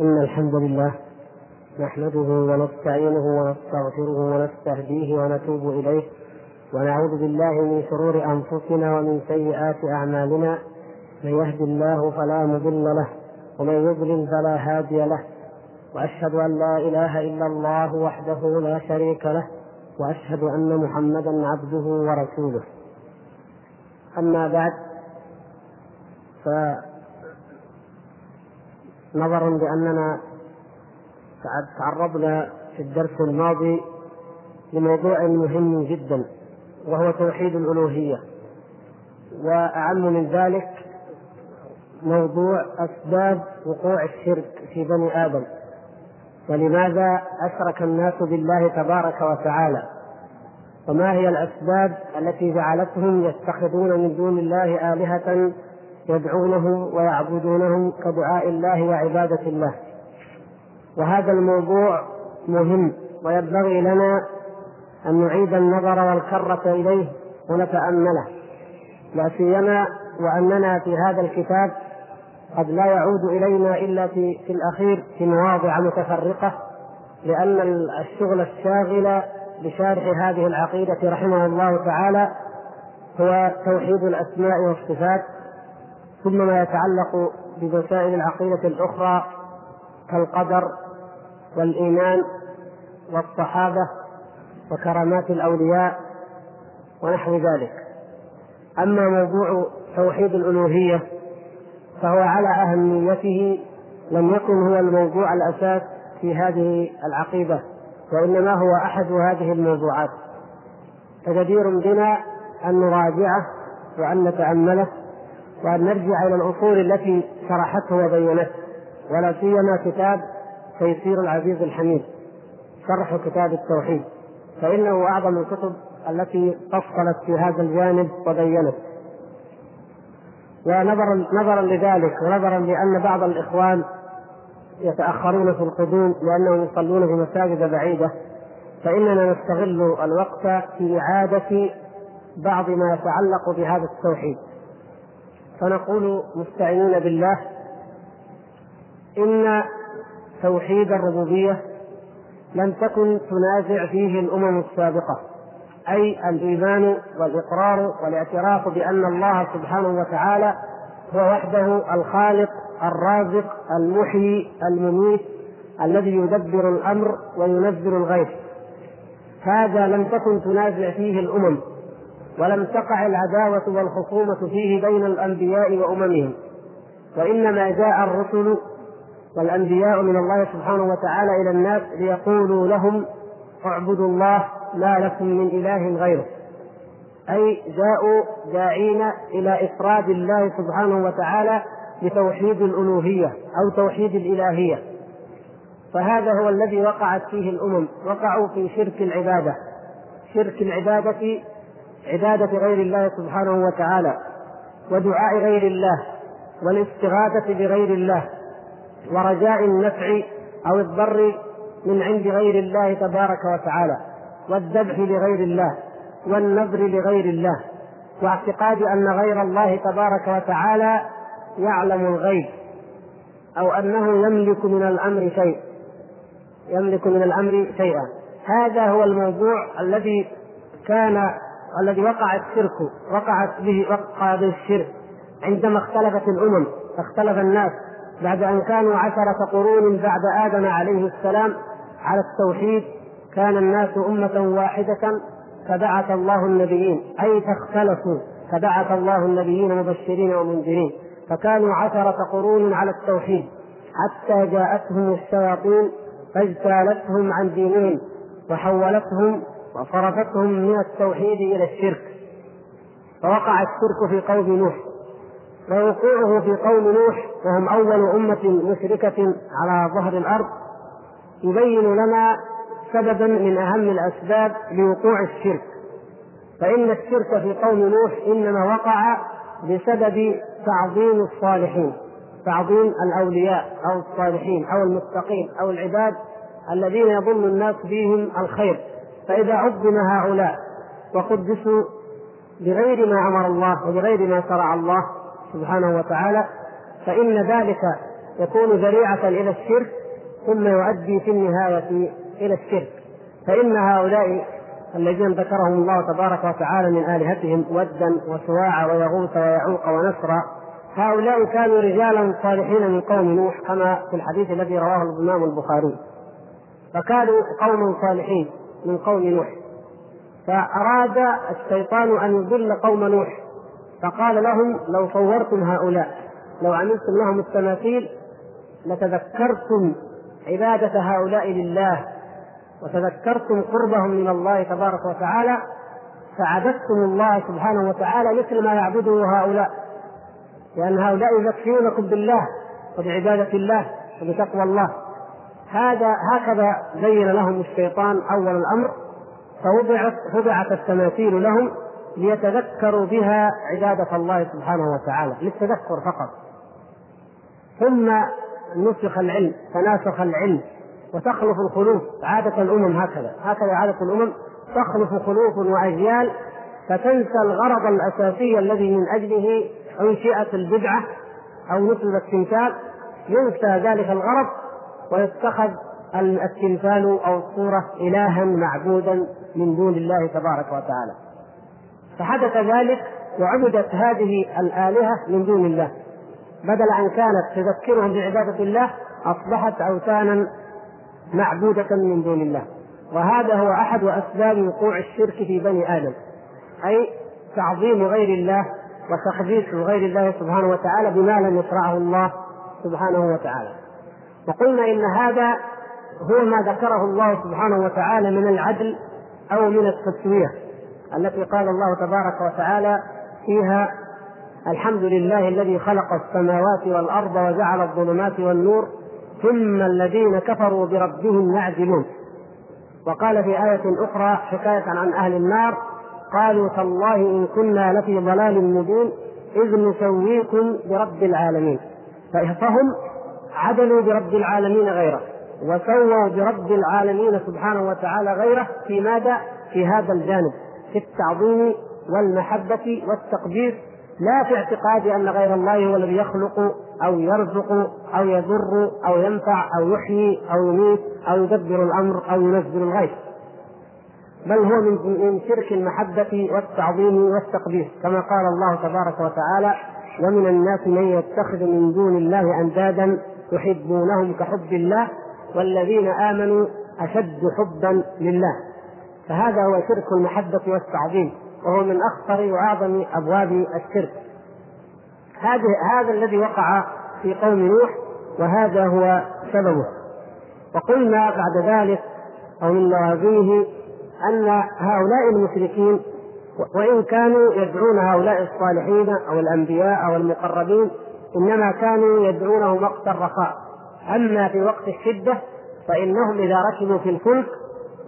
إن الحمد لله نحمده ونستعينه ونستغفره ونستهديه ونتوب إليه ونعوذ بالله من شرور أنفسنا ومن سيئات أعمالنا من يهد الله فلا مضل له ومن يضلل فلا هادي له وأشهد أن لا إله إلا الله وحده لا شريك له وأشهد أن محمدا عبده ورسوله. أما بعد فنظرا لأننا تعرضنا في الدرس الماضي لموضوع مهم جدا وهو توحيد الألوهية. وأعم من ذلك موضوع أسباب وقوع الشرك في بني آدم. ولماذا أشرك الناس بالله تبارك وتعالى؟ وما هي الأسباب التي جعلتهم يتخذون من دون الله آلهة يدعونهم ويعبدونهم كدعاء الله وعبادة الله. وهذا الموضوع مهم وينبغي لنا أن نعيد النظر والكرة إليه ونتأمله. لا سيما وأننا في هذا الكتاب قد لا يعود إلينا إلا في, في الأخير في مواضع متفرقة لأن الشغل الشاغل بشارح هذه العقيدة رحمه الله تعالى هو توحيد الأسماء والصفات. ثم ما يتعلق بمسائل العقيدة الأخرى كالقدر والإيمان والصحابة وكرامات الأولياء ونحو ذلك. أما موضوع توحيد الألوهية فهو على أهميته لم يكن هو الموضوع الأساس في هذه العقيدة وإنما هو أحد هذه الموضوعات. فجدير بنا أن نراجعه وأن نتأمله وأن نرجع إلى الأصول التي شرحته وبينته ولا سيما كتاب تيسير العزيز الحميد شرح كتاب التوحيد. فإنه أعظم الكتب التي فصلت في هذا الجانب وبينت. ونظرا نظرا لذلك ونظرا لأن بعض الإخوان يتأخرون في القدوم لأنهم يصلون في مساجد بعيدة فإننا نستغل الوقت في إعادة بعض ما يتعلق بهذا التوحيد. فنقول مستعينين بالله إن توحيد الربوبية لم تكن تنازع فيه الأمم السابقة أي الإيمان والإقرار والاعتراف بأن الله سبحانه وتعالى هو وحده الخالق الرازق المحيي المميت الذي يدبر الأمر وينزل الغيث. هذا لم تكن تنازع فيه الأمم. ولم تقع العداوة والخصومة فيه بين الأنبياء وأممهم. وإنما جاء الرسل والأنبياء من الله سبحانه وتعالى إلى الناس ليقولوا لهم اعبدوا الله ما لكم من إله غيره. أي جاءوا داعين إلى إفراد الله سبحانه وتعالى بتوحيد الألوهية أو توحيد الإلهية. فهذا هو الذي وقعت فيه الأمم وقعوا في شرك العبادة. شرك العبادة عبادة غير الله سبحانه وتعالى ودعاء غير الله والاستغاثة بغير الله ورجاء النفع أو الضر من عند غير الله تبارك وتعالى والذبح لغير الله والنذر لغير الله واعتقاد أن غير الله تبارك وتعالى يعلم الغيب أو أنه يملك من الأمر شيء يملك من الأمر شيئا. هذا هو الموضوع الذي كان الذي وقع الشرك وقعت به وقع به الشرك. عندما اختلفت الأمم اختلف الناس بعد أن كانوا عشرة قرون بعد آدم عليه السلام على التوحيد كان الناس أمة واحدة فبعث الله النبيين. أي فاختلفوا فبعث الله النبيين مبشرين ومنذرين. فكانوا عشرة قرون على التوحيد حتى جاءتهم الشياطين فاجتالتهم عن دينهم وحولتهم وصرفتهم من التوحيد إلى الشرك فوقع الشرك في قوم نوح ووقوعه في قوم نوح وهم أول أمة مشركة على ظهر الأرض يبين لنا سببا من أهم الأسباب لوقوع الشرك. فإن الشرك في قوم نوح إنما وقع بسبب تعظيم الصالحين تعظيم الأولياء أو الصالحين أو المتقين أو العباد الذين يظن الناس بهم الخير. فإذا عظم هؤلاء وقدسوا بغير ما أمر الله وبغير ما شرع الله سبحانه وتعالى فإن ذلك يكون ذريعة إلى الشرك ثم يؤدي في النهاية إلى الشرك. فإن هؤلاء الذين ذكرهم الله تبارك وتعالى من آلهتهم ودا وسواع ويغوث ويعوق ونسرا هؤلاء كانوا رجالا صالحين من قوم نوح كما في الحديث الذي رواه الإمام البخاري. فكانوا قوم صالحين. من قوم نوح. فأراد الشيطان أن يضل قوم نوح. فقال لهم لو صورتم هؤلاء لو عملتم لهم التماثيل لتذكرتم عبادة هؤلاء لله وتذكرتم قربهم من الله تبارك وتعالى فعبدتم الله سبحانه وتعالى مثل ما يعبده هؤلاء. لأن هؤلاء يذكرونكم بالله وبعبادة الله وبتقوى الله. هذا هكذا زين لهم الشيطان أول الأمر فوضعت وضعت التماثيل لهم ليتذكروا بها عبادة الله سبحانه وتعالى للتذكر فقط. ثم نسخ العلم تناسخ العلم وتخلف الخلوف عادة الأمم هكذا هكذا عادة الأمم تخلف خلوف وأجيال فتنسى الغرض الأساسي الذي من أجله أنشئت البدعة أو نسب التمثال ينسى ذلك الغرض ويتخذ التمثال أو الصورة إلها معبودا من دون الله تبارك وتعالى. فحدث ذلك وعبدت هذه الآلهة من دون الله. بدل أن كانت تذكرهم بعبادة الله أصبحت أوثانا معبودة من دون الله. وهذا هو أحد أسباب وقوع الشرك في بني آدم. أي تعظيم غير الله وتقديس غير الله سبحانه وتعالى بما لم يشرعه الله سبحانه وتعالى. وقلنا إن هذا هو ما ذكره الله سبحانه وتعالى من العدل أو من التسوية التي قال الله تبارك وتعالى فيها الحمد لله الذي خلق السماوات والأرض وجعل الظلمات والنور ثم الذين كفروا بربهم يعدلون. وقال في آية أخرى حكاية عن أهل النار قالوا تالله إن كنا لفي ضلال مبين إذ نسويكم برب العالمين. فهم عدلوا برب العالمين غيره وسووا برب العالمين سبحانه وتعالى غيره في ماذا؟ في هذا الجانب في التعظيم والمحبة والتقدير لا في اعتقاد أن غير الله هو الذي يخلق أو يرزق أو يضر أو ينفع أو يحيي أو يميت أو يدبر الأمر أو ينزل الغيث بل هو من شرك المحبة والتعظيم والتقديس كما قال الله تبارك وتعالى ومن الناس من يتخذ من دون الله أندادا يحبونهم كحب الله والذين آمنوا أشد حبا لله. فهذا هو شرك المحبة والتعظيم وهو من أخطر وأعظم أبواب الشرك. هذا هذا الذي وقع في قوم نوح وهذا هو سببه. وقلنا بعد ذلك أو من لوازمه أن هؤلاء المشركين وإن كانوا يدعون هؤلاء الصالحين أو الأنبياء أو المقربين إنما كانوا يدعونهم وقت الرخاء. أما في وقت الشدة فإنهم إذا ركبوا في الفلك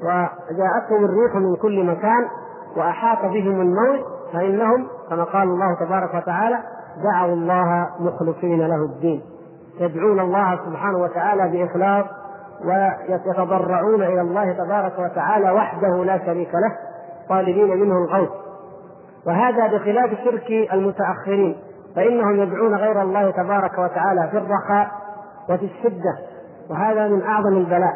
وجاءتهم الريح من كل مكان وأحاط بهم الموت فإنهم كما قال الله تبارك وتعالى دعوا الله مخلصين له الدين. يدعون الله سبحانه وتعالى بإخلاص ويتضرعون إلى الله تبارك وتعالى وحده لا شريك له طالبين منه الغوث. وهذا بخلاف شرك المتأخرين. فإنهم يدعون غير الله تبارك وتعالى في الرخاء وفي الشدة وهذا من أعظم البلاء.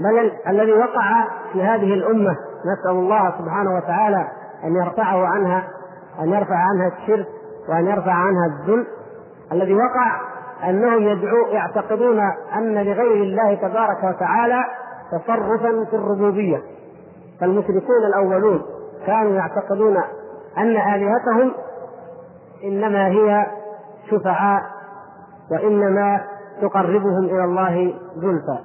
بل الذي وقع في هذه الأمة نسأل الله سبحانه وتعالى أن يرفعه عنها أن يرفع عنها الشرك وأن يرفع عنها الذل. الذي وقع أنهم يدعو يعتقدون أن لغير الله تبارك وتعالى تصرفا في الربوبية. فالمشركون الأولون كانوا يعتقدون أن آلهتهم إنما هي شفعاء وإنما تقربهم إلى الله زلفى.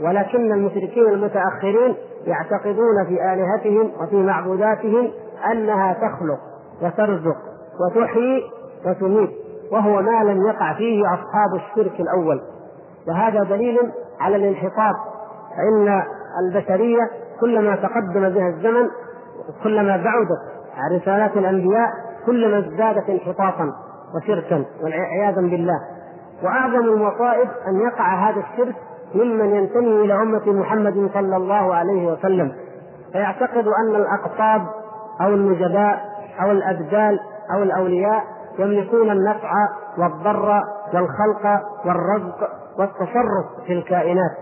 ولكن المشركين المتأخرين يعتقدون في آلهتهم وفي معبوداتهم أنها تخلق وترزق وتحيي وتميت وهو ما لم يقع فيه أصحاب الشرك الأول. وهذا دليل على الانحطاط فإن البشرية كلما تقدم بها الزمن كلما بعدت عن رسالات الأنبياء كلما ازدادت انحطاطا وشركا والعياذا بالله. وأعظم المصائب أن يقع هذا الشرك ممن ينتمي إلى أمة محمد صلى الله عليه وسلم. فيعتقد أن الأقطاب أو النجباء أو الأبدال أو الأولياء يملكون النفع والضر والخلق والرزق والتصرف في الكائنات.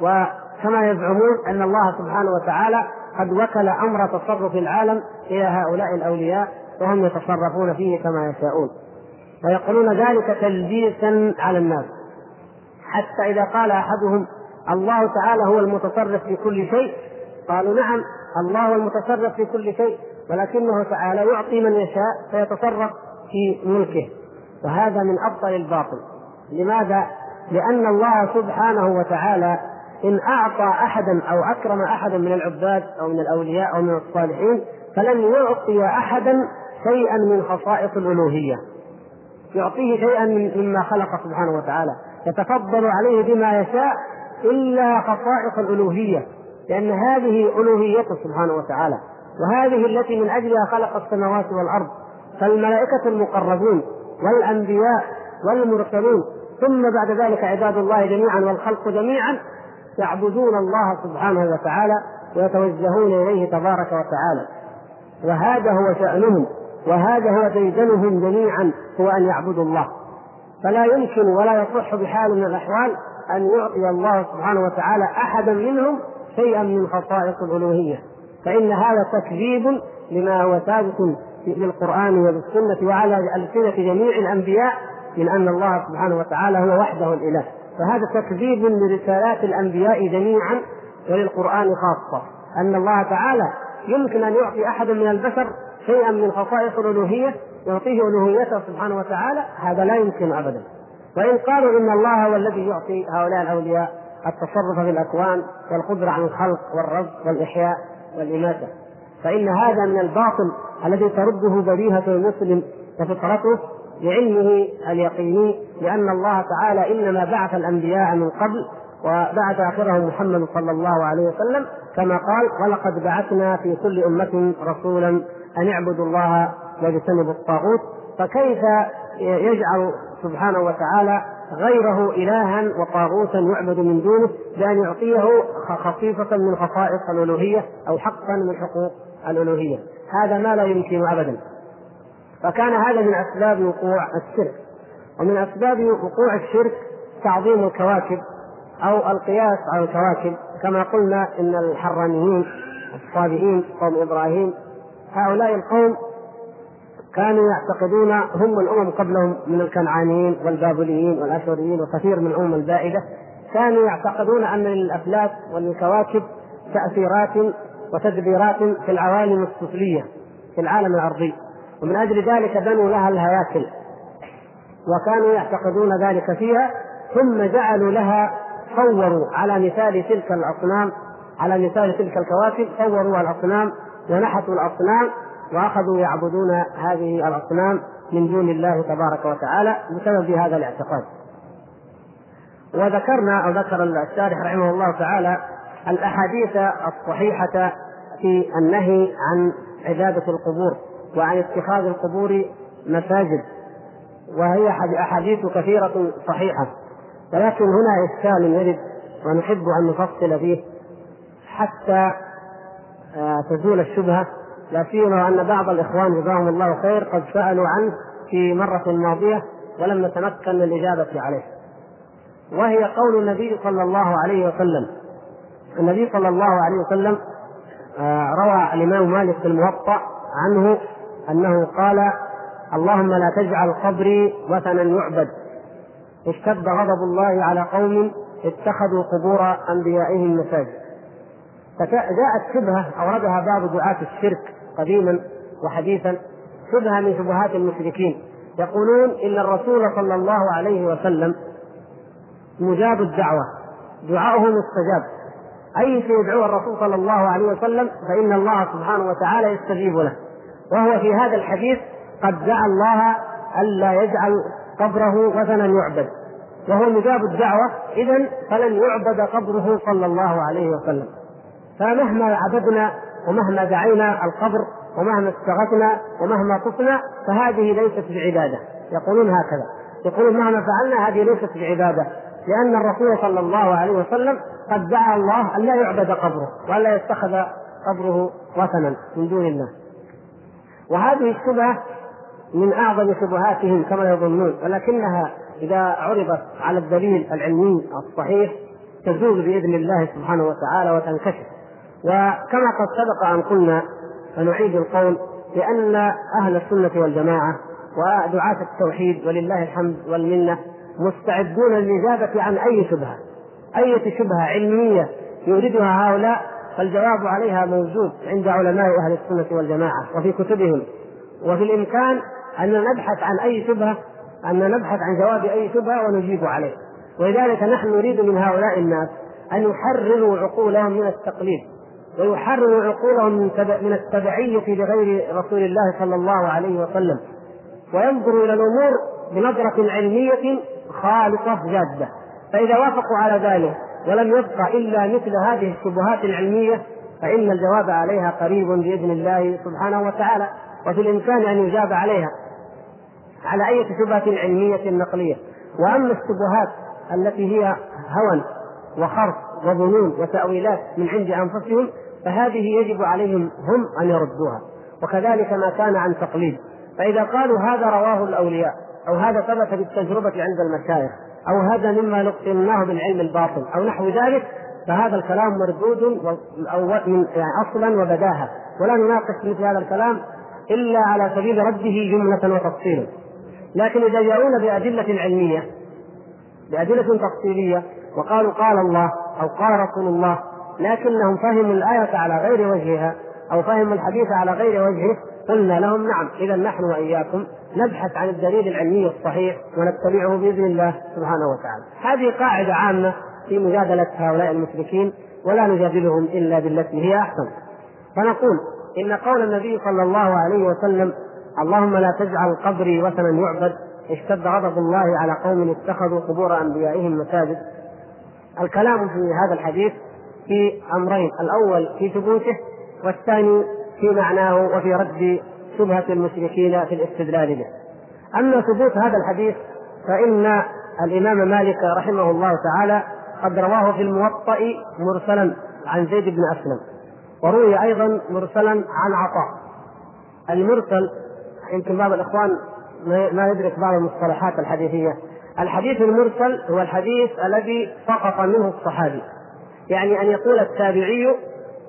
وكما يزعمون أن الله سبحانه وتعالى قد وكل أمر تصرف العالم إلى هؤلاء الأولياء وهم يتصرفون فيه كما يشاءون. ويقولون ذلك تلبيسا على الناس. حتى إذا قال أحدهم الله تعالى هو المتصرف في كل شيء قالوا نعم الله هو المتصرف في كل شيء ولكنه تعالى يعطي من يشاء فيتصرف في ملكه. وهذا من ابطل الباطل. لماذا؟ لأن الله سبحانه وتعالى إن أعطى أحدا أو أكرم أحدا من العباد أو من الأولياء أو من الصالحين فلن يعطي أحدا شيئا من خصائص الألوهية. يعطيه شيئا مما خلق سبحانه وتعالى. يتفضل عليه بما يشاء إلا خصائص الألوهية لأن هذه ألوهيته سبحانه وتعالى وهذه التي من أجلها خلق السماوات والأرض فالملائكة المقربون والأنبياء والمرسلون ثم بعد ذلك عباد الله جميعا والخلق جميعا يعبدون الله سبحانه وتعالى ويتوجهون إليه تبارك وتعالى. وهذا هو شأنهم. وهذا هو ديدنهم جميعا هو أن يعبدوا الله. فلا يمكن ولا يصح بحال من الأحوال أن يعطي الله سبحانه وتعالى احدا منهم شيئا من خصائص الألوهية. فإن هذا تكذيب لما هو ثابت بالقران وبالسنه وعلى ألسنة جميع الأنبياء من أن الله سبحانه وتعالى هو وحده الإله. فهذا تكذيب لرسالات الأنبياء جميعا وللقرآن خاصة. أن الله تعالى يمكن أن يعطي احدا من البشر شيئا من خصائص الالوهيه يعطيه الوهيته سبحانه وتعالى هذا لا يمكن ابدا. وإن قالوا إن الله هو الذي يعطي هؤلاء الأولياء التصرف في الأكوان والقدرة على الخلق والرزق والإحياء والإماتة. فإن هذا من الباطل الذي ترده بديهه المسلم وفطرته لعلمه اليقيني لأن الله تعالى إنما بعث الأنبياء من قبل وبعث آخرهم محمد صلى الله عليه وسلم كما قال ولقد بعثنا في كل أمة رسولا أن اعبدوا الله واجتنبوا الطاغوت فكيف يجعل سبحانه وتعالى غيره إلها وطاغوتا يعبد من دونه بأن يعطيه خصيصة من خصائص الألوهية أو حقا من حقوق الألوهية؟ هذا ما لا يمكن أبدا. فكان هذا من أسباب وقوع الشرك. ومن أسباب وقوع الشرك تعظيم الكواكب أو القياس على الكواكب. كما قلنا إن الحرانيين الصابئين قوم إبراهيم هؤلاء القوم كانوا يعتقدون هم الأمم قبلهم من الكنعانيين والبابليين والأشوريين وكثير من الأمم البائدة كانوا يعتقدون أن للأفلاك وللكواكب تأثيرات وتدبيرات في العوالم السفلية في العالم الارضي ومن أجل ذلك بنوا لها الهياكل. وكانوا يعتقدون ذلك فيها ثم جعلوا لها صوروا على مثال تلك الأصنام على مثال تلك الكواكب صوروا الأصنام ونحتوا الأصنام وأخذوا يعبدون هذه الأصنام من دون الله تبارك وتعالى بسبب هذا الاعتقاد. وذكرنا أو ذكر الشارح رحمه الله تعالى الأحاديث الصحيحة في النهي عن عبادة القبور وعن اتخاذ القبور مساجد وهي أحاديث كثيرة صحيحة. ولكن هنا إشكال يرد ونحب أن نفصل فيه حتى تزول الشبهة. لا سيما أن بعض الإخوان جزاهم الله خير قد سألوا عنه في مرة ماضية ولم نتمكن من الإجابة عليه. وهي قول النبي صلى الله عليه وسلم. النبي صلى الله عليه وسلم آه، روى الإمام مالك في الموطأ عنه أنه قال اللهم لا تجعل قبري وثنا يعبد. اشتد غضب الله على قوم اتخذوا قبور أنبيائهم مساجد. فجاءت شبهة أوردها بعض دعاة الشرك قديما وحديثا شبهة من شبهات المشركين. يقولون إن الرسول صلى الله عليه وسلم مجاب الدعوة دعاؤه مستجاب. أي شيء يدعوه الرسول صلى الله عليه وسلم فإن الله سبحانه وتعالى يستجيب له. وهو في هذا الحديث قد دعا الله ألا يجعل قبره وثنا يعبد. وهو مجاب الدعوة إذا فلن يعبد قبره صلى الله عليه وسلم. فمهما عبدنا ومهما دعينا القبر ومهما استغثنا ومهما طفنا فهذه ليست بعبادة. يقولون هكذا. يقولون مهما فعلنا هذه ليست بعبادة. لأن الرسول صلى الله عليه وسلم قد دعا الله أن لا يعبد قبره وأن لا يتخذ قبره وثنا من دون الله. وهذه الشبهة من أعظم شبهاتهم كما يظنون ولكنها إذا عرضت على الدليل العلمي الصحيح تزول بإذن الله سبحانه وتعالى وتنكشف. وكما قد سبق أن قلنا فنعيد القول بأن أهل السنة والجماعة ودعاة التوحيد ولله الحمد والمنة مستعدون للإجابة عن أي شبهة أي شبهة علمية يوردها هؤلاء فالجواب عليها موجود عند علماء أهل السنة والجماعة وفي كتبهم. وفي الإمكان أن نبحث عن أي شبهة أن نبحث عن جواب أي شبهة ونجيب عليه. ولذلك نحن نريد من هؤلاء الناس أن يحرروا عقولهم من التقليد. ويحرروا عقولهم من من التبعية لغير رسول الله صلى الله عليه وسلم. وينظروا إلى الأمور بنظرة علمية خالصة جادة. فإذا وافقوا على ذلك ولم يبقى إلا مثل هذه الشبهات العلمية فإن الجواب عليها قريب بإذن الله سبحانه وتعالى. وفي الإمكان أن يجاب عليها. على أي شبهة علمية نقلية. وأما الشبهات التي هي هوى وخرص وظنون وتأويلات من عند أنفسهم فهذه يجب عليهم هم أن يردوها. وكذلك ما كان عن تقليد. فإذا قالوا هذا رواه الأولياء أو هذا ثبت بالتجربة عند المشايخ أو هذا مما لقناه بالعلم الباطن أو نحو ذلك فهذا الكلام مردود أو من يعني أصلا وبداهة. ولا نناقش مثل هذا الكلام إلا على سبيل رده جملة وتفصيلا. لكن إذا جاءونا بأدلة علمية بأدلة تفصيلية وقالوا قال الله أو قال رسول الله لكنهم فهموا الآية على غير وجهها أو فهموا الحديث على غير وجهه قلنا لهم نعم إذا نحن وإياكم نبحث عن الدليل العلمي الصحيح ونتبعه بإذن الله سبحانه وتعالى. هذه قاعدة عامة في مجادلة هؤلاء المشركين ولا نجادلهم إلا بالتي هي أحسن. فنقول إن قول النبي صلى الله عليه وسلم اللهم لا تجعل قبري وثنا يعبد اشتد غضب الله على قوم اتخذوا قبور أنبيائهم مساجد. الكلام في هذا الحديث في أمرين الأول في ثبوته والثاني في معناه وفي رد شبهة المشركين في الاستدلال به. أما ثبوت هذا الحديث فإن الإمام مالك رحمه الله تعالى قد رواه في الموطأ مرسلا عن زيد بن أسلم وروي أيضا مرسلا عن عطاء. المرسل يمكن بعض الإخوان ما يدرك بعض المصطلحات الحديثية. الحديث المرسل هو الحديث الذي سقط منه الصحابي. يعني أن يقول التابعي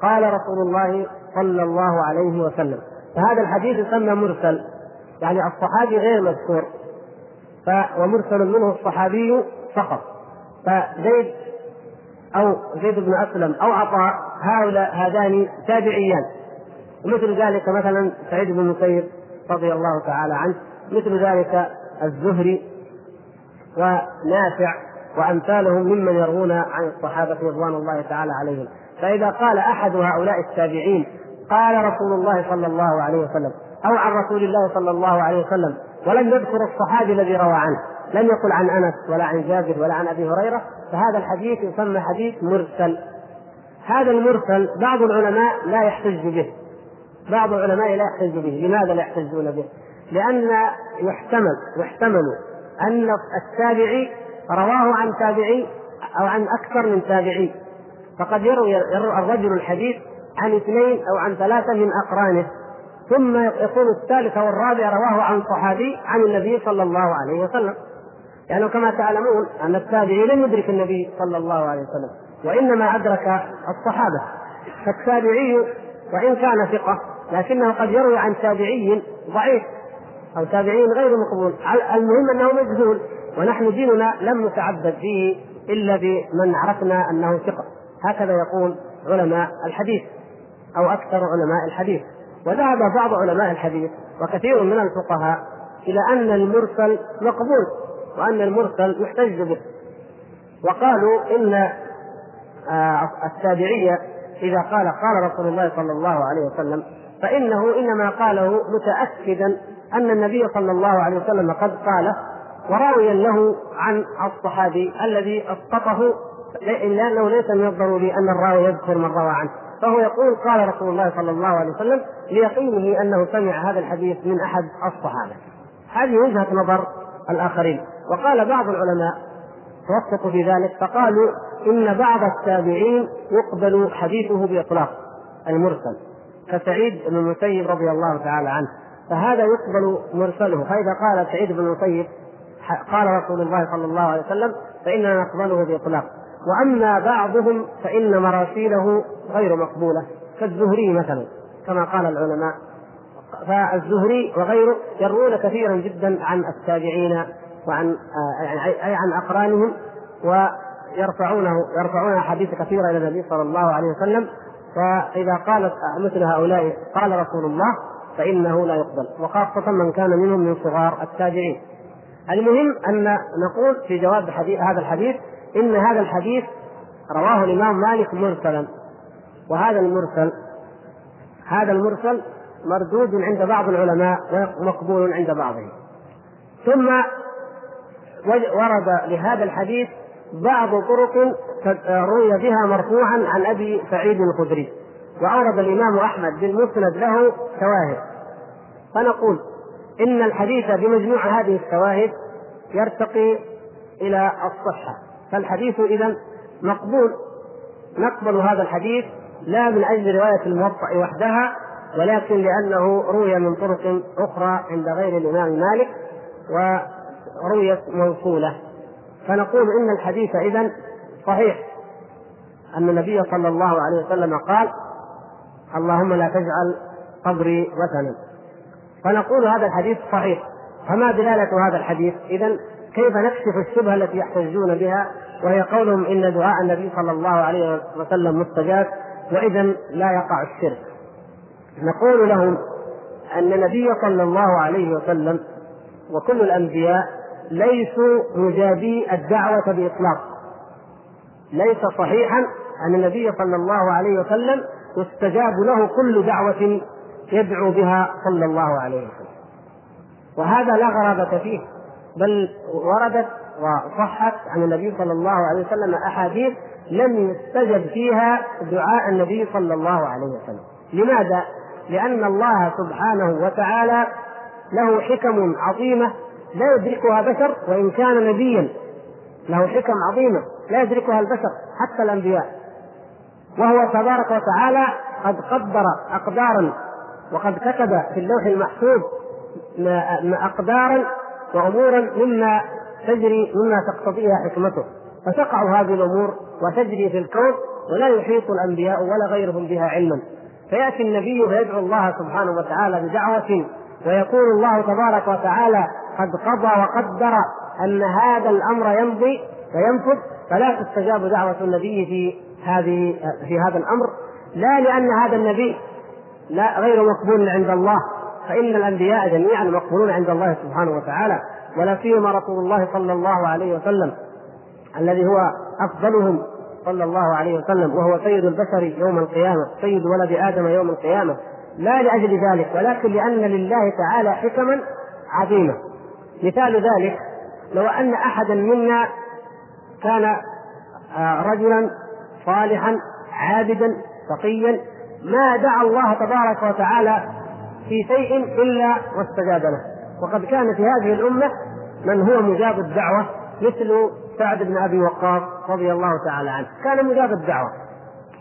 قال رسول الله صلى الله عليه وسلم. فهذا الحديث يسمى مرسل. يعني الصحابي غير مذكور. ف ومرسل منه الصحابي فقط. فزيد أو زيد بن أسلم أو عطاء هؤلاء هذان تابعيان. ومثل ذلك مثلا سعيد بن المسيب رضي الله تعالى عنه. مثل ذلك الزهري ونافع وأمثالهم ممن يروون عن الصحابة رضوان الله تعالى عليهم. فإذا قال أحد هؤلاء التابعين قال رسول الله صلى الله عليه وسلم أو عن رسول الله صلى الله عليه وسلم ولم يذكر الصحابي الذي روى عنه لم يقل عن أنس ولا عن جابر ولا عن أبي هريرة فهذا الحديث يسمى حديث مرسل. هذا المرسل بعض العلماء لا يحتج به. بعض العلماء لا يحتج به. لماذا لا يحتجون به؟ لأن يحتمل يحتمل أن التابعي رواه عن تابعي أو عن أكثر من تابعي. فقد يروي الرجل الحديث عن اثنين أو عن ثلاثة من أقرانه. ثم يكون الثالث أو الرابع رواه عن صحابي عن النبي صلى الله عليه وسلم. يعني كما تعلمون أن التابعي لم يدرك النبي صلى الله عليه وسلم وإنما أدرك الصحابة. فالتابعي وإن كان ثقة لكنه قد يروي عن تابعي ضعيف أو تابعين غير مقبول. المهم أنه مجهول. ونحن ديننا لم نتعبد فيه إلا بمن عرفنا أنه ثقة. هكذا يقول علماء الحديث أو أكثر علماء الحديث. وذهب بعض علماء الحديث وكثير من الفقهاء إلى أن المرسل مقبول وأن المرسل يحتج به. وقالوا إن آه، التابعية إذا قال قال رسول الله صلى الله عليه وسلم فإنه إنما قاله متأكدا أن النبي صلى الله عليه وسلم قد قال وراويا له عن الصحابي الذي اسقطه لأنه ليس من الضروري أن الراوي يذكر من روى عنه. فهو يقول قال رسول الله صلى الله عليه وسلم ليقينه أنه سمع هذا الحديث من أحد الصحابة. هذه وجهة نظر الآخرين. وقال بعض العلماء توسطوا في ذلك فقالوا إن بعض التابعين يقبل حديثه بإطلاق المرسل كسعيد بن المسيب رضي الله تعالى عنه. فهذا يقبل مرسله. فإذا قال سعيد بن المسيب قال رسول الله صلى الله عليه وسلم فإننا نقبله بإطلاق. وأما بعضهم فإن مراسيله غير مقبولة كالزهري مثلا كما قال العلماء. فالزهري وغيره يروون كثيرا جدا عن التابعين وعن يعني أي عن أقرانهم ويرفعونه يرفعون أحاديث كثيرة إلى النبي صلى الله عليه وسلم. فإذا قالت مثل هؤلاء قال رسول الله فإنه لا يقبل. وخاصة من كان منهم من صغار التابعين. المهم أن نقول في جواب هذا الحديث إن هذا الحديث رواه الإمام مالك مرسلا. وهذا المرسل هذا المرسل مردود عند بعض العلماء ومقبول عند بعضهم. ثم ورد لهذا الحديث بعض طرق روي بها مرفوعا عن أبي سعيد الخدري. وأورد الإمام أحمد بالمسند له شواهد. فنقول إن الحديث بمجموع هذه الشواهد يرتقي إلى الصحة. فالحديث اذا مقبول. نقبل هذا الحديث لا من أجل رواية الموطأ وحدها ولكن لأنه روي من طرق أخرى عند غير الإمام مالك ورويت موصولة. فنقول إن الحديث اذا صحيح. أن النبي صلى الله عليه وسلم قال اللهم لا تجعل قبري وثنا. فنقول هذا الحديث صحيح فما دلالة هذا الحديث؟ إذا كيف نكشف الشبهة التي يحتجون بها وهي قولهم إن دعاء النبي صلى الله عليه وسلم مستجاب وإذا لا يقع الشرك. نقول لهم أن النبي صلى الله عليه وسلم وكل الأنبياء ليسوا مجابي الدعوة بإطلاق. ليس صحيحا أن النبي صلى الله عليه وسلم يستجاب له كل دعوة يدعو بها صلى الله عليه وسلم. وهذا لا غرابة فيه بل وردت وصحت عن النبي صلى الله عليه وسلم أحاديث لم يستجب فيها دعاء النبي صلى الله عليه وسلم لماذا؟ لأن الله سبحانه وتعالى له حكم عظيمة لا يدركها بشر وإن كان نبيا له حكم عظيمة لا يدركها البشر حتى الأنبياء وهو تبارك وتعالى قد قدر أقدارا وقد كتب في اللوح المحفوظ أقدارا وأمورا مما تجري مما تقتضيها حكمته. فتقع هذه الأمور وتجري في الكون ولا يحيط الأنبياء ولا غيرهم بها علما. فيأتي النبي فيدعو الله سبحانه وتعالى بدعوة ويقول الله تبارك وتعالى قد قضى وقدر أن هذا الأمر يمضي وينفذ. فلا تستجاب دعوة النبي في هذه في هذا الأمر. لا لأن هذا النبي لا غير مقبول عند الله. فإن الأنبياء جميعا مقبولون عند الله سبحانه وتعالى. ولا سيما رسول الله صلى الله عليه وسلم الذي هو أفضلهم صلى الله عليه وسلم وهو سيد البشر يوم القيامة سيد ولد آدم يوم القيامة. لا لأجل ذلك ولكن لأن لله تعالى حكما عظيمة مثال ذلك لو أن أحدا منا كان آه، رجلا صالحا عابدا تقيا ما دعا الله تبارك وتعالى في شيء إلا واستجاب له. وقد كان في هذه الأمة من هو مجاب الدعوة مثل سعد بن أبي وقاص رضي الله تعالى عنه. كان مجاب الدعوة.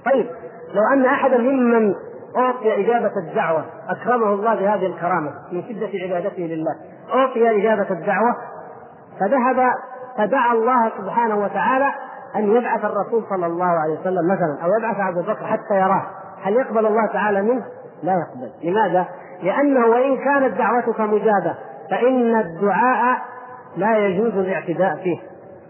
طيب لو أن أحدا ممن أعطي إجابة الدعوة أكرمه الله بهذه الكرامة من شدة عبادته لله أعطي إجابة الدعوة فذهب فدعا الله سبحانه وتعالى أن يبعث الرسول صلى الله عليه وسلم مثلا أو يبعث أبو بكر حتى يراه. هل يقبل الله تعالى منه؟ لا يقبل. لماذا؟ لأنه وإن كانت دعوتك مجابة فإن الدعاء لا يجوز الاعتداء فيه.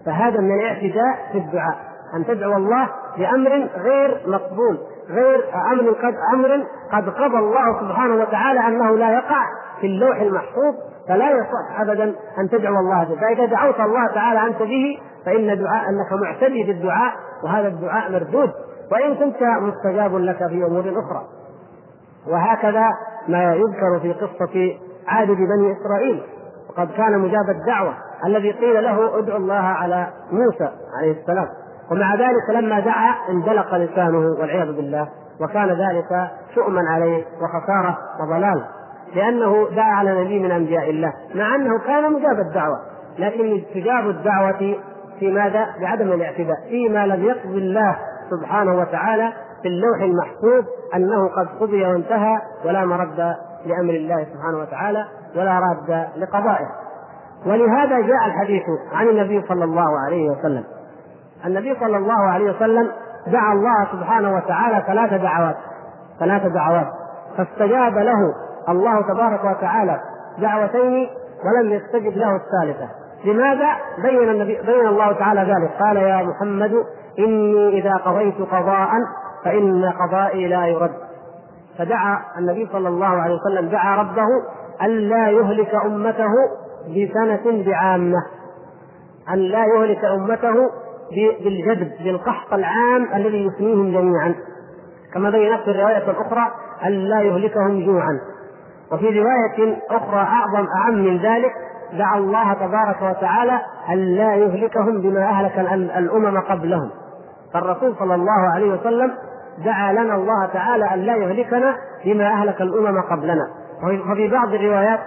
فهذا من الاعتداء في الدعاء. أن تدعو الله بأمر غير مقبول غير أمر قد أمر قد قضى الله سبحانه وتعالى أنه لا يقع في اللوح المحفوظ فلا يصح أبدا أن تدعو الله به. فإذا دعوت الله تعالى أنت به فإن دعاء أنك معتدي بالدعاء وهذا الدعاء مردود. وإن كنت مستجاب لك في أمور أخرى. وهكذا ما يذكر في قصة عابد بني إسرائيل. وقد كان مجاب الدعوة الذي قيل له ادعو الله على موسى عليه السلام. ومع ذلك لما دعا اندلق لسانه والعياذ بالله. وكان ذلك شؤما عليه وخسارة وضلال. لأنه دعا على نبي من أنبياء الله. مع أنه كان مجاب الدعوة. لكن استجاب الدعوة في ماذا؟ بعدم الاعتداء. فيما لم يقضي الله سبحانه وتعالى في اللوح المحفوظ أنه قد قضي وانتهى ولا مرد لأمر الله سبحانه وتعالى ولا راد لقضائه. ولهذا جاء الحديث عن النبي صلى الله عليه وسلم. النبي صلى الله عليه وسلم دعا الله سبحانه وتعالى ثلاث دعوات ثلاث دعوات. فاستجاب له الله تبارك وتعالى دعوتين ولم يستجب له الثالثة. لماذا؟ بين النبي بين الله تعالى ذلك. قال يا محمد إني إذا قضيت قضاء فإن قضائي لا يرد. فدعا النبي صلى الله عليه وسلم دعا ربه ألا يهلك أمته بسنة بعامة أن لا يهلك أمته بالجذب بالقحط العام الذي يفنيهم جميعا. كما بينت في الرواية الأخرى أن لا يهلكهم جوعا. وفي رواية أخرى أعظم أعم من ذلك دعا الله تبارك وتعالى أن لا يهلكهم بما أهلك الأمم قبلهم. فالرسول صلى الله عليه وسلم دعا لنا الله تعالى أن لا يهلكنا بما أهلك الأمم قبلنا. وفي بعض الروايات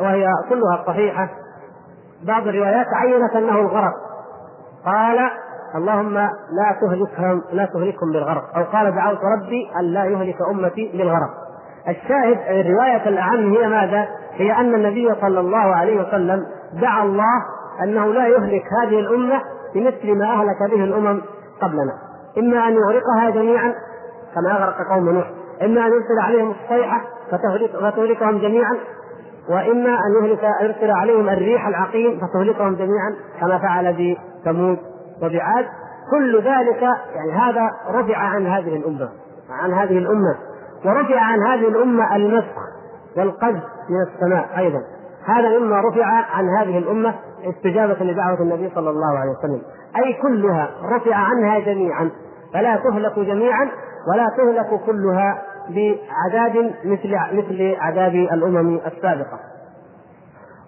وهي كلها صحيحة. بعض الروايات عينت أنه الغرق. قال اللهم لا تهلكهم لا تهلكهم بالغرق. أو قال دعوت ربي أن لا يهلك أمتي بالغرق. الشاهد الرواية الأعم هي ماذا؟ هي أن النبي صلى الله عليه وسلم دعا الله أنه لا يهلك هذه الأمة بمثل ما أهلك به الأمم قبلنا. إما أن يغرقها جميعا كما أغرق قوم نوح. إما أن يرسل عليهم فتهلك فتهلكهم جميعا. وإما أن يهلك يرسل عليهم الريح العقيم فتهلكهم جميعا كما فعل بثمود وبعاد. كل ذلك يعني هذا رفع عن هذه الأمة عن هذه الأمة. ورفع عن هذه الأمة المسخ والقذف من السماء أيضا. هذا مما رفع عن هذه الأمة استجابة لدعوة النبي صلى الله عليه وسلم. أي كلها رفع عنها جميعا. فلا تهلك جميعا ولا تهلك كلها بعذاب مثل مثل عذاب الأمم السابقة.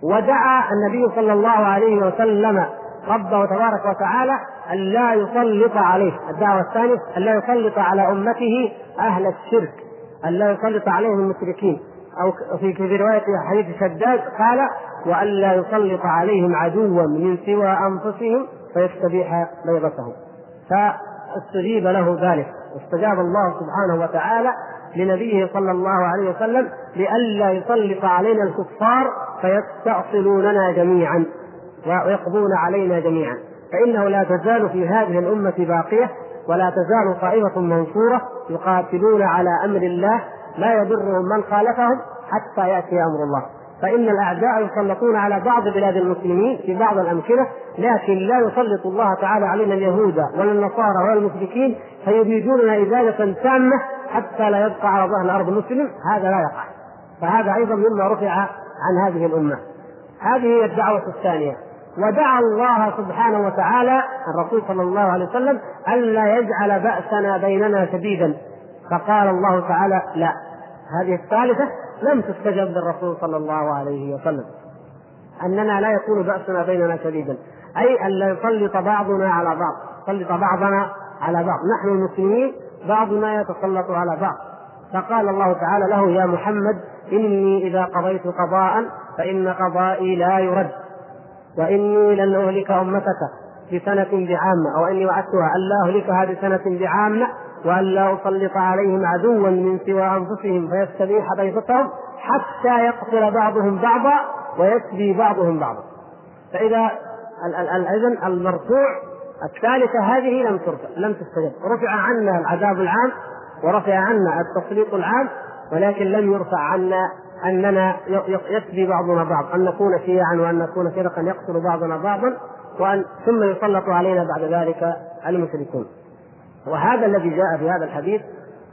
ودعا النبي صلى الله عليه وسلم ربه تبارك وتعالى أن لا يسلط عليه. الدعوة الثانية أن لا يسلط على أمته أهل الشرك. أن لا يسلط عليهم المشركين. أو في رواية حديث شداد قال وأن لا يسلط عليهم عدوا من سوى أنفسهم فيستبيح بيضتهم. فاستجيب له ذلك. واستجاب الله سبحانه وتعالى لنبيه صلى الله عليه وسلم لئلا يسلط علينا الكفار فيستأصلوننا جميعا ويقضون علينا جميعا. فإنه لا تزال في هذه الأمة باقية ولا تزال طائفة منصورة يقاتلون على أمر الله لا يضرهم من خالفهم حتى يأتي أمر الله. فإن الأعداء يسلطون على بعض بلاد المسلمين في بعض الأمكنة لكن لا يسلط الله تعالى علينا اليهود ولا النصارى ولا المشركين فيبيدوننا إزالة تامة حتى لا يبقى على ظهر الأرض مسلم. هذا لا يقع. فهذا أيضا مما رفع عن هذه الأمة. هذه هي الدعوة الثانية. ودعا الله سبحانه وتعالى الرسول صلى الله عليه وسلم ألا يجعل بأسنا بيننا شديدا. فقال الله تعالى لا. هذه الثالثة لم تستجب للرسول صلى الله عليه وسلم. أننا لا يكون بأسنا بيننا شديدا. أي أن لا يسلط بعضنا على بعض. يسلط بعضنا على بعض. نحن المسلمين بعضنا يتسلط على بعض. فقال الله تعالى له يا محمد إني إذا قضيت قضاء فإن قضائي لا يرد. وإني لن أهلك أمتك بسنة بعامة أو إني وعدتها ألا أهلكها بسنة بعامة وأن لا أسلط عليهم عدوا من سوى أنفسهم فيستبيح بيضتهم حتى يقتل بعضهم بعضا ويسبي بعضهم بعضا. فإذا إذا المرفوع الثالثة هذه لم ترفع لم تستجب. رفع عنا العذاب العام ورفع عنا التسليط العام ولكن لم يرفع عنا أننا يسبي بعضنا بعض أن نكون شيعا وأن نكون فرقا يقتل بعضنا بعضا وأن ثم يسلط علينا بعد ذلك المشركون. وهذا الذي جاء في هذا الحديث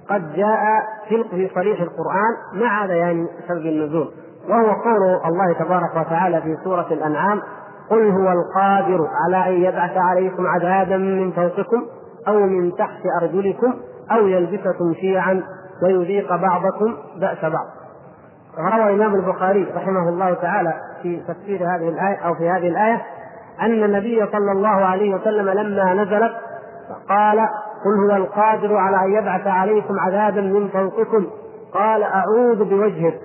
قد جاء في صريح القرآن مع بيان سبب النزول. وهو قول الله تبارك وتعالى في سورة الأنعام قل هو القادر على أن يبعث عليكم عذابا من فوقكم أو من تحت أرجلكم أو يلبسكم شيعا ويذيق بعضكم بأس بعض. وروى الإمام البخاري رحمه الله تعالى في تفسير هذه الآية أو في هذه الآية أن النبي صلى الله عليه وسلم لما نزلت قال قل هو القادر على أن يبعث عليكم عذابا من فوقكم. قال أعوذ بوجهك.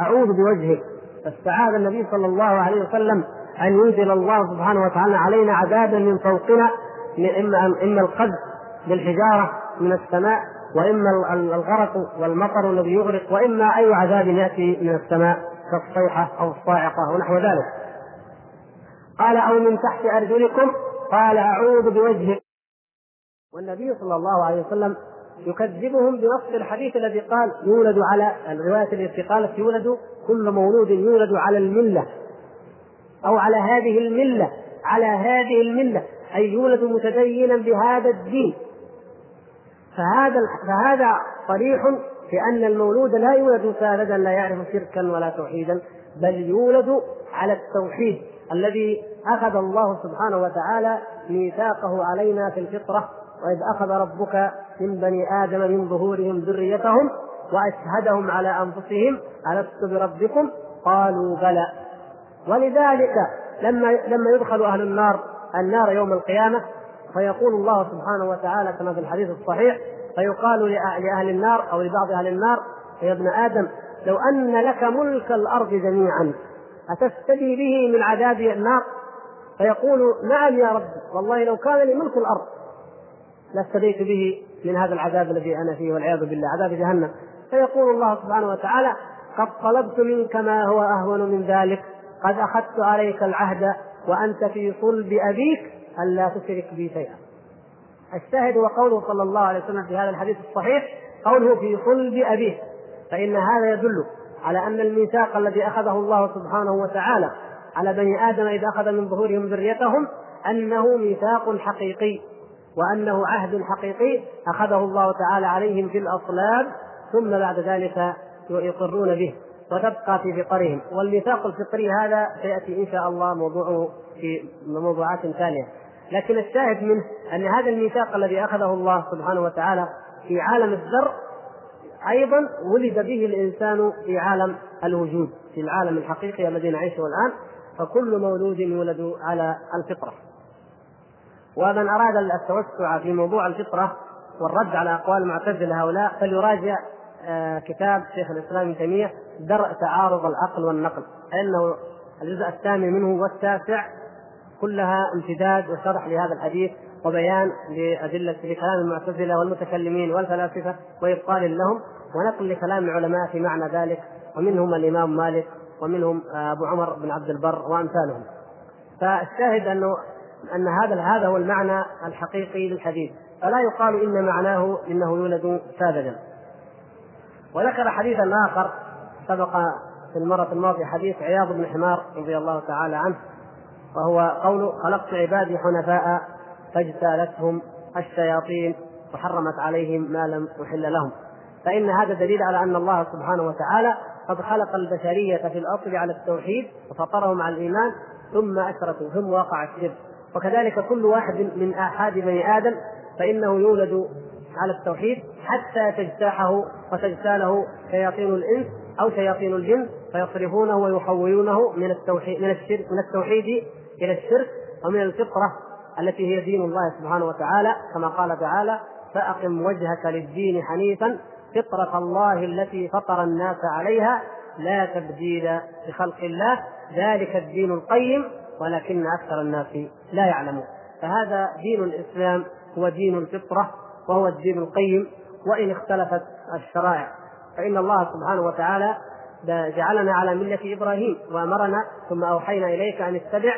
أعوذ بوجهك. فاستعاذ النبي صلى الله عليه وسلم أن ينزل الله سبحانه وتعالى علينا عذابا من فوقنا إما إما القذف بالحجارة من السماء وإما الغرق والمطر الذي يغرق وإما أي عذاب يأتي من السماء كالصيحة أو الصاعقة ونحو ذلك. قال أو من تحت أرجلكم؟ قال أعوذ بوجهك والنبي صلى الله عليه وسلم يكذبهم بنص الحديث الذي قال يولد على الرواية التي قالت يولد كل مولود يولد على الملة أو على هذه الملة على هذه الملة أي يولد متدينا بهذا الدين. فهذا فهذا صريح في أن المولود لا يولد سالدا لا يعرف شركا ولا توحيدا بل يولد على التوحيد الذي أخذ الله سبحانه وتعالى ميثاقه علينا في الفطرة وإذ أخذ ربك من بني آدم من ظهورهم ذريتهم وأشهدهم على أنفسهم ألست بربكم؟ قالوا بلى. ولذلك لما لما يدخل أهل النار النار يوم القيامة فيقول الله سبحانه وتعالى كما في الحديث الصحيح فيقال لأهل النار أو لبعض أهل النار يا ابن آدم لو أن لك ملك الأرض جميعا أتفتدي به من عذاب النار؟ فيقول نعم يا رب والله لو كان لي ملك الأرض لافتديت به من هذا العذاب الذي أنا فيه والعياذ بالله عذاب جهنم. فيقول الله سبحانه وتعالى قد طلبت منك ما هو أهون من ذلك قد أخذت عليك العهد وأنت في صلب أبيك ألا تشرك بي شيئا. الشاهد هو قوله صلى الله عليه وسلم في هذا الحديث الصحيح قوله في صلب أبيه. فإن هذا يدل على أن الميثاق الذي أخذه الله سبحانه وتعالى على بني آدم إذا أخذ من ظهورهم ذريتهم أنه ميثاق حقيقي وأنه عهد حقيقي أخذه الله تعالى عليهم في الأصلاب ثم بعد ذلك يقرون به وتبقى في فطرهم والميثاق الفطري هذا سيأتي إن شاء الله موضوعه في موضوعات ثانية. لكن الشاهد منه أن هذا الميثاق الذي أخذه الله سبحانه وتعالى في عالم الذر أيضا ولد به الإنسان في عالم الوجود في العالم الحقيقي الذي نعيشه الآن فكل مولود يولد على الفطرة. ومن أراد التوسع في موضوع الفطرة والرد على أقوال المعتزلة هؤلاء فليراجع آه، كتاب شيخ الإسلام ابن تيمية درء تعارض العقل والنقل فإنه الجزء الثاني منه والتاسع كلها امتداد وشرح لهذا الحديث وبيان لأدلة لكلام المعتزلة والمتكلمين والفلاسفة وإبطال لهم ونقل لكلام العلماء في معنى ذلك ومنهم الإمام مالك ومنهم أبو عمر بن عبد البر وأمثالهم. فالشاهد أنه أن هذا هذا هو المعنى الحقيقي للحديث. فلا يقال إن معناه إنه يولد ساذجا وذكر حديثا آخر سبق في المرة الماضية حديث عياض بن حمار رضي الله تعالى عنه. وهو قول خلقت عبادي حنفاء فاجتالتهم الشياطين وحرمت عليهم ما لم أحل لهم. فإن هذا دليل على أن الله سبحانه وتعالى قد خلق البشرية في الأصل على التوحيد وفطرهم على الإيمان ثم أشركوا ثم وقع الشرك. وكذلك كل واحد من آحاد بني آدم فإنه يولد على التوحيد حتى تجتاحه وتجتاله شياطين الإنس أو شياطين الجن فيصرفونه ويحولونه من التوحيد من الشرك من التوحيد إلى الشرك ومن الفطرة التي هي دين الله سبحانه وتعالى كما قال تعالى فأقم وجهك للدين حنيفا فطرة الله التي فطر الناس عليها لا تبديل لخلق الله ذلك الدين القيم ولكن أكثر الناس لا يعلمون. فهذا دين الإسلام هو دين الفطرة وهو الدين القيم وإن اختلفت الشرائع. فإن الله سبحانه وتعالى جعلنا على ملة إبراهيم وأمرنا ثم أوحينا إليك أن اتبع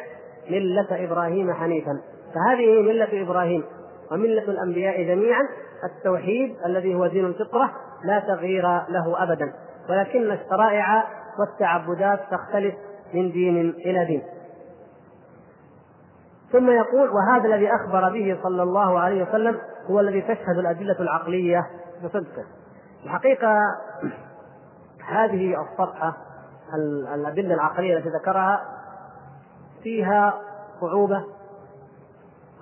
ملة إبراهيم حنيفا. فهذه ملة إبراهيم وملة الأنبياء جميعا. التوحيد الذي هو دين الفطرة لا تغيير له أبدا. ولكن الشرائع والتعبدات تختلف من دين إلى دين. ثم يقول وهذا الذي أخبر به صلى الله عليه وسلم هو الذي تشهد الأدلة العقلية. بصدقه الحقيقة هذه الصفحة الأدلة العقلية التي ذكرها فيها صعوبة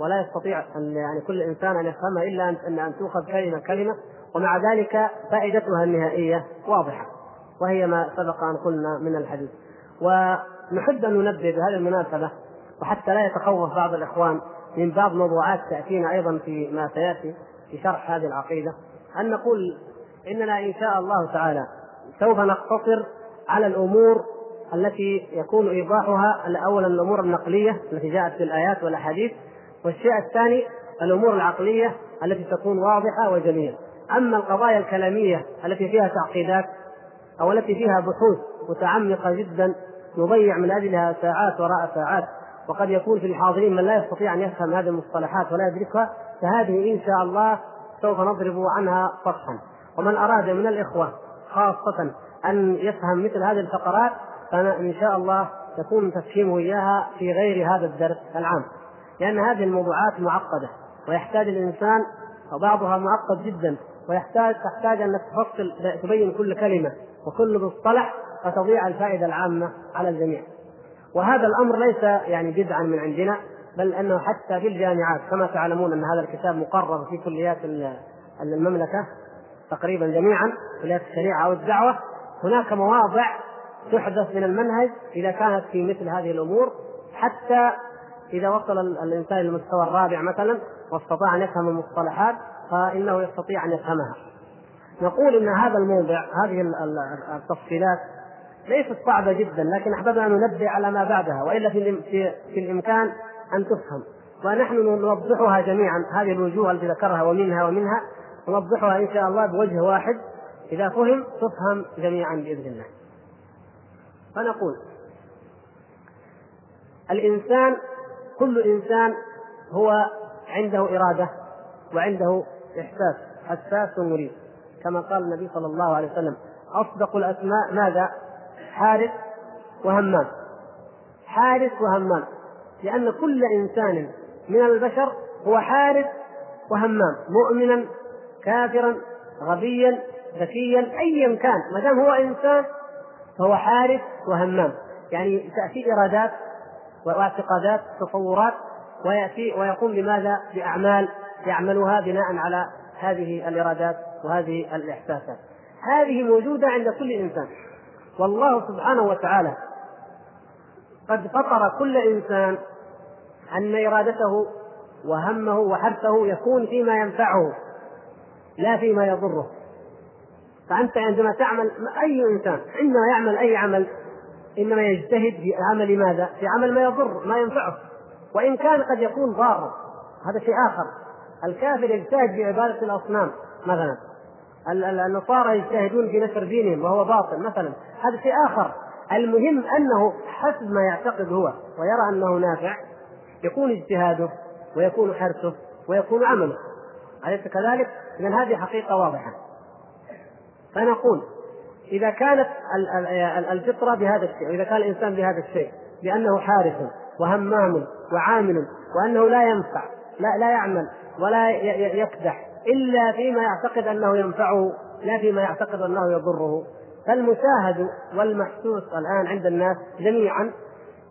ولا يستطيع أن يعني كل إنسان أن يفهمها إلا أن أن تؤخذ كلمة كلمة ومع ذلك فائدتها النهائية واضحة وهي ما سبق أن قلنا من الحديث. ونحب أن ننبه بهذه المناسبة وحتى لا يتخوف بعض الإخوان من بعض موضوعات تأتينا أيضا في ما سيأتي في شرح هذه العقيدة أن نقول إننا إن شاء الله تعالى سوف نقتصر على الأمور التي يكون إيضاحها أولا الأمور النقلية التي جاءت في الآيات والأحاديث والشيء الثاني الأمور العقلية التي تكون واضحة وجميلة. أما القضايا الكلامية التي فيها تعقيدات أو التي فيها بحوث متعمقة جدا نضيع من أجلها ساعات وراء ساعات وقد يكون في الحاضرين من لا يستطيع أن يفهم هذه المصطلحات ولا يدركها فهذه إن شاء الله سوف نضرب عنها صفحا ومن أراد من الإخوة خاصة أن يفهم مثل هذه الفقرات فان شاء الله يكون تفهيمه إياها في غير هذا الدرس العام لأن هذه الموضوعات معقدة ويحتاج الإنسان وبعضها معقد جدا ويحتاج تحتاج انك تفصل تبين كل كلمة وكل مصطلح فتضيع الفائدة العامة على الجميع. وهذا الأمر ليس يعني بدعا من عندنا بل أنه حتى في الجامعات كما تعلمون أن هذا الكتاب مقرر في كليات المملكة تقريبا جميعا كليات الشريعة أو الدعوه هناك مواضع تحدث من المنهج إذا كانت في مثل هذه الأمور حتى إذا وصل الإنسان للمستوى الرابع مثلا واستطاع أن يفهم المصطلحات فإنه يستطيع أن يفهمها. نقول إن هذا الموضع هذه التفصيلات ليست صعبة جدا لكن أحببنا أن ننبه على ما بعدها وإلا في, في الإمكان أن تفهم. ونحن نوضحها جميعا هذه الوجوه التي ذكرها ومنها ومنها نوضحها إن شاء الله بوجه واحد. إذا فهم تفهم جميعا بإذن الله. فنقول الإنسان كل إنسان هو عنده إرادة وعنده إحساس حساس مريد كما قال النبي صلى الله عليه وسلم أصدق الأسماء ماذا؟ حارس وهمام. حارس وهمام. لأن كل إنسان من البشر هو حارس وهمام مؤمنا كافرا غبيا ذكيا أيا كان. ما دام هو إنسان فهو حارس وهمام. يعني تأتي إرادات واعتقادات تصورات ويأتي ويقوم بماذا؟ بأعمال يعملها بناء على هذه الإرادات وهذه الإحساسات. هذه موجودة عند كل إنسان. والله سبحانه وتعالى قد فطر كل إنسان أن إرادته وهمه وحرصه يكون فيما ينفعه لا فيما يضره. فأنت عندما تعمل أي إنسان عندما يعمل أي عمل إنما يجتهد في عمل ماذا؟ في عمل ما يضر ما ينفعه. وإن كان قد يكون ضارا هذا شيء آخر. الكافر يجتهد في عبادة الأصنام مثلا. النصارى يجتهدون في نشر دينهم وهو باطل مثلا. هذا شيء آخر. المهم أنه حسب ما يعتقد هو ويرى أنه نافع يكون اجتهاده ويكون حرصه ويكون عمله. أليس كذلك؟ إذا هذه حقيقة واضحة. فنقول إذا كانت الفطرة بهذا الشيء وإذا كان الإنسان بهذا الشيء بأنه حارس وهمام وعامل وأنه لا ينفع لا لا يعمل ولا يكدح إلا فيما يعتقد أنه ينفعه لا فيما يعتقد أنه يضره. فالمشاهد والمحسوس الآن عند الناس جميعا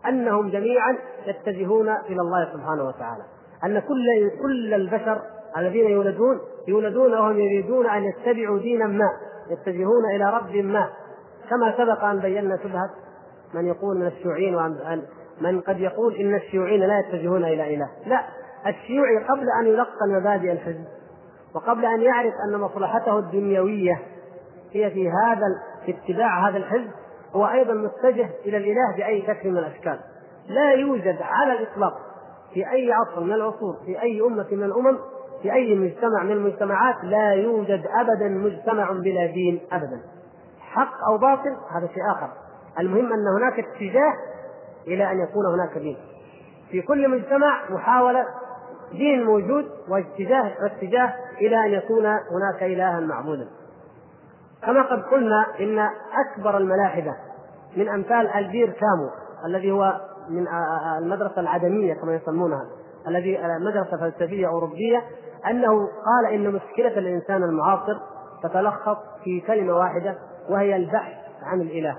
أنهم جميعا يتجهون إلى الله سبحانه وتعالى. أن كل كل البشر الذين يولدون يولدون وهم يريدون أن يتبعوا دينا ما. يتجهون إلى رب ما. كما سبق أن بينا شبهة من يقول من الشيوعيين وأن من قد يقول إن الشيوعيين لا يتجهون إلى إله. لا. الشيوعي قبل أن يلقن مبادئ الحزب وقبل أن يعرف أن مصلحته الدنيوية هي في هذا في اتباع هذا الحزب هو أيضا متجه إلى الإله بأي شكل من الأشكال. لا يوجد على الإطلاق في أي عصر من العصور في أي أمة من الأمم في أي مجتمع من المجتمعات لا يوجد ابدا مجتمع بلا دين ابدا. حق أو باطل هذا شيء آخر. المهم أن هناك اتجاه إلى أن يكون هناك دين. في كل مجتمع محاولة دين موجود واتجاه واتجاه إلى أن يكون هناك الها معبودا. كما قد قلنا إن أكبر الملاحدة من أمثال البير كامو الذي هو من المدرسة العدمية كما يسمونها الذي مدرسة فلسفية أوروبية أنه قال إن مشكلة الإنسان المعاصر تتلخص في كلمة واحدة وهي البحث عن الإله.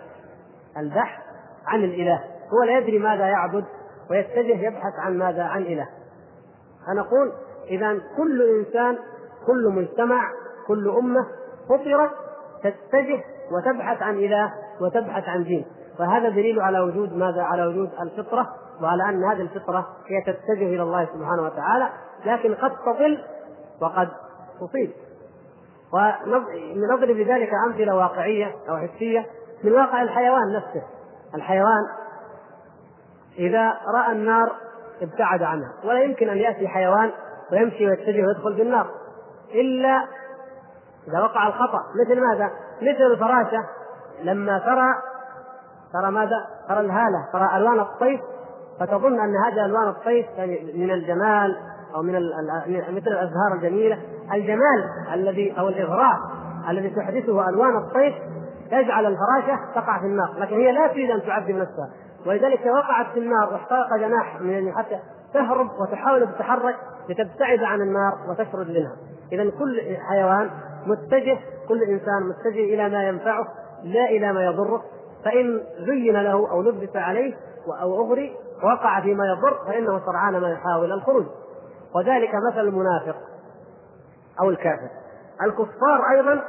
البحث عن الإله. هو لا يدري ماذا يعبد ويتجه يبحث عن ماذا؟ عن إله. فنقول إذا كل إنسان كل مجتمع كل أمة فطرت تتجه وتبحث عن إله وتبحث عن دين. فهذا دليل على وجود ماذا؟ على وجود الفطرة وعلى أن هذه الفطرة هي تتجه إلى الله سبحانه وتعالى. لكن قد تضل وقد تصيب ونضرب بذلك أمثلة واقعية أو حسية من واقع الحيوان نفسه. الحيوان إذا رأى النار ابتعد عنها ولا يمكن أن يأتي حيوان ويمشي ويتجه ويدخل في النار. إلا إذا وقع الخطأ. مثل ماذا؟ مثل الفراشة. لما ترى ترى ماذا؟ ترى الهالة ترى ألوان الطيف فتظن ان هذه ألوان الطيف من الجمال أو من مثل الأزهار الجميلة الجمال الذي أو الإغراء الذي تحدثه ألوان الطيف تجعل الفراشه تقع في النار لكن هي لا تريد أن تعذب نفسها. ولذلك وقعت في النار واحترق جناح من حتى تهرب وتحاول تتحرك لتبتعد عن النار وتشرد منها. اذا كل حيوان متجه كل إنسان متجه إلى ما ينفعه لا إلى ما يضره. فإن زين له أو لبس عليه أو أغري وقع فيما يضر فإنه سرعان ما يحاول الخروج. وذلك مثل المنافق أو الكافر. الكفار أيضا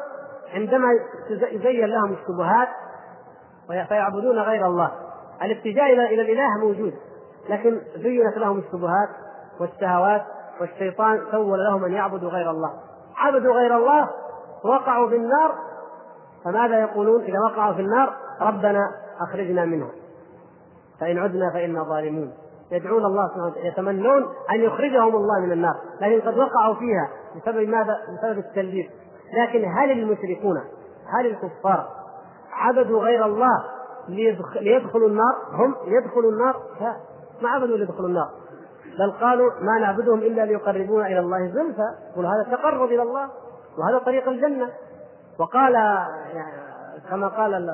عندما يزين لهم الشبهات فيعبدون غير الله. الاتجاه إلى الإله موجود لكن زينت لهم الشبهات والشهوات والشيطان سول لهم أن يعبدوا غير الله. عبدوا غير الله وقعوا في النار فماذا يقولون؟ إذا وقعوا في النار ربنا أخرجنا منها فإن عدنا فإنا ظالمون. يدعون الله سبحانه وتعالى يتمنون أن يخرجهم الله من النار. لكن قد وقعوا فيها بسبب ماذا؟ بسبب التلبيس. لكن هل المشركون هل الكفار عبدوا غير الله ليدخلوا النار؟ هم يدخلوا النار؟ لا ما عبدوا ليدخلوا النار. بل قالوا ما نعبدهم إلا ليقربونا إلى الله زلفى. قل هذا تقرب إلى الله وهذا طريق الجنة. وقال كما قال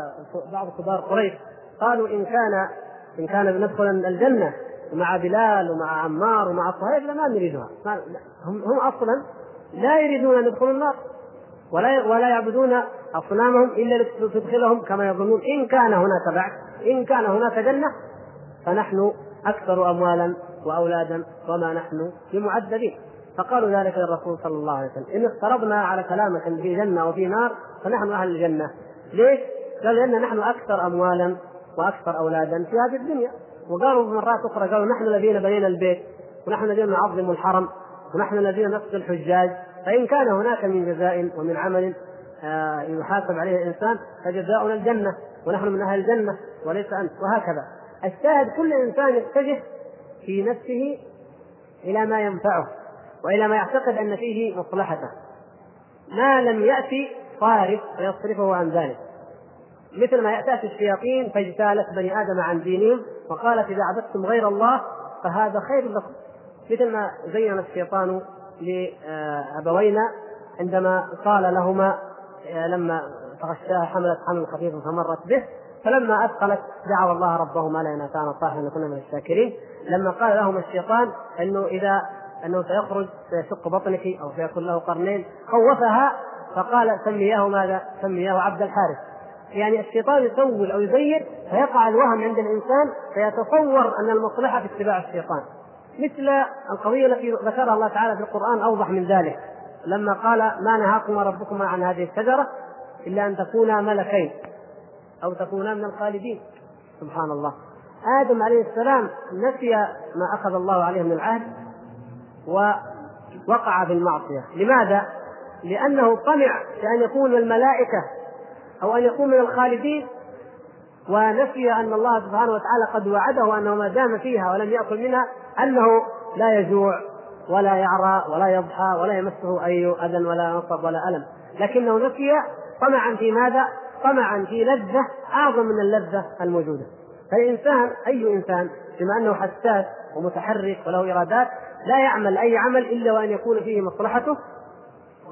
بعض كبار قريش قالوا إن كان إن كان بندخل الجنة مع بلال ومع عمار ومع لا ما نريدها هم هم أصلا لا يريدون أن يدخلوا النار. ولا ولا يعبدون أصنامهم إلا لتدخلهم كما يظنون. إن كان هناك بعث إن كان هناك جنة فنحن أكثر اموالا وأولادا وما نحن بمعذبين. فقالوا ذلك للرسول صلى الله عليه وسلم. إن افترضنا على كلامك إن في جنة وفي نار فنحن أهل الجنة. ليش؟ قال لأن نحن أكثر اموالا وأكثر أولادا في هذه الدنيا. وقالوا مرات أخرى قالوا نحن الذين بنينا البيت ونحن الذين نعظم الحرم ونحن الذين نقتل الحجاج. فإن كان هناك من جزاء ومن عمل آه، يحاسب عليه الإنسان فجزاؤنا الجنة ونحن من أهل الجنة وليس أنت. وهكذا. الشاهد كل إنسان يتجه في نفسه إلى ما ينفعه وإلى ما يعتقد أن فيه مصلحته. ما لم يأتي صارف فيصرفه عن ذلك. مثل ما يأتي الشياطين فاجتالت بني آدم عن دينهم وقالت إذا عبدتم غير الله فهذا خير لكم. مثل ما زين الشيطان لأبوينا عندما قال لهما لما تغشاها حملت حمل خفيف فمرت به فلما أثقلت دعوا الله ربهما لنا كان صالحا لكنا من الشاكرين. لما قال لهما الشيطان إنه إذا إنه سيخرج سيشق بطنك أو سيكون له قرنين خوفها فقال سمياه ماذا؟ سمياه عبد الحارث. يعني الشيطان يسول أو يزين فيقع الوهم عند الإنسان فيتصور أن المصلحة في اتباع الشيطان. مثل القضية التي ذكرها الله تعالى في القرآن أوضح من ذلك. لما قال ما نهاكما ربكما عن هذه الشجرة إلا أن تكونا ملكين أو تكونا من الخالدين. سبحان الله. آدم عليه السلام نسي ما أخذ الله عليه من العهد ووقع في المعصية. لماذا؟ لأنه طمع في أن يكون الملائكة أو أن يكون من الخالدين. ونسي أن الله سبحانه وتعالى قد وعده أنه ما دام فيها ولم يأكل منها أنه لا يجوع ولا يعرى ولا يضحى ولا يمسه أي أذى ولا نصب ولا ألم. لكنه نسي طمعا في ماذا؟ طمعا في لذة أعظم من اللذة الموجودة. فالإنسان أي إنسان بما أنه حساس ومتحرك وله إرادات لا يعمل أي عمل إلا وأن يكون فيه مصلحته.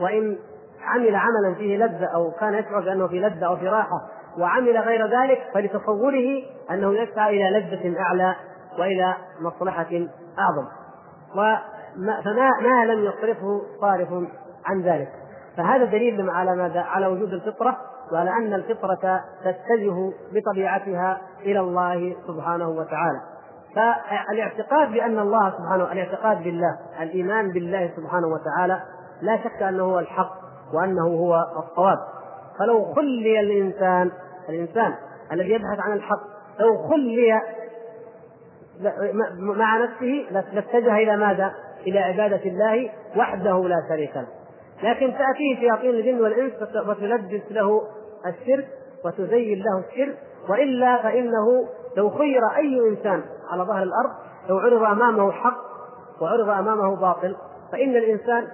وإن عمل عملا فيه لذة أو كان يشعر بأنه في لذة أو في راحة وعمل غير ذلك فلتصوره أنه يسعى إلى لذة أعلى وإلى مصلحة أعظم. فما ما لم يصرفه صارف عن ذلك. فهذا دليل على ماذا؟ على وجود الفطرة وعلى أن الفطرة تتجه بطبيعتها إلى الله سبحانه وتعالى. فالاعتقاد بأن الله سبحانه الاعتقاد بالله الإيمان بالله سبحانه وتعالى لا شك أنه هو الحق. وأنه هو الصواب. فلو خلي الإنسان الإنسان الذي يبحث عن الحق لو خلي مع نفسه لاتجه إلى ماذا؟ إلى عبادة الله وحده لا شريك له. لكن تأتيه شياطين الجن والإنس وتلبس له الشرك وتزين له الشرك. وإلا فإنه لو خير أي إنسان على ظهر الأرض لو عرض أمامه حق وعرض أمامه باطل فإن الإنسان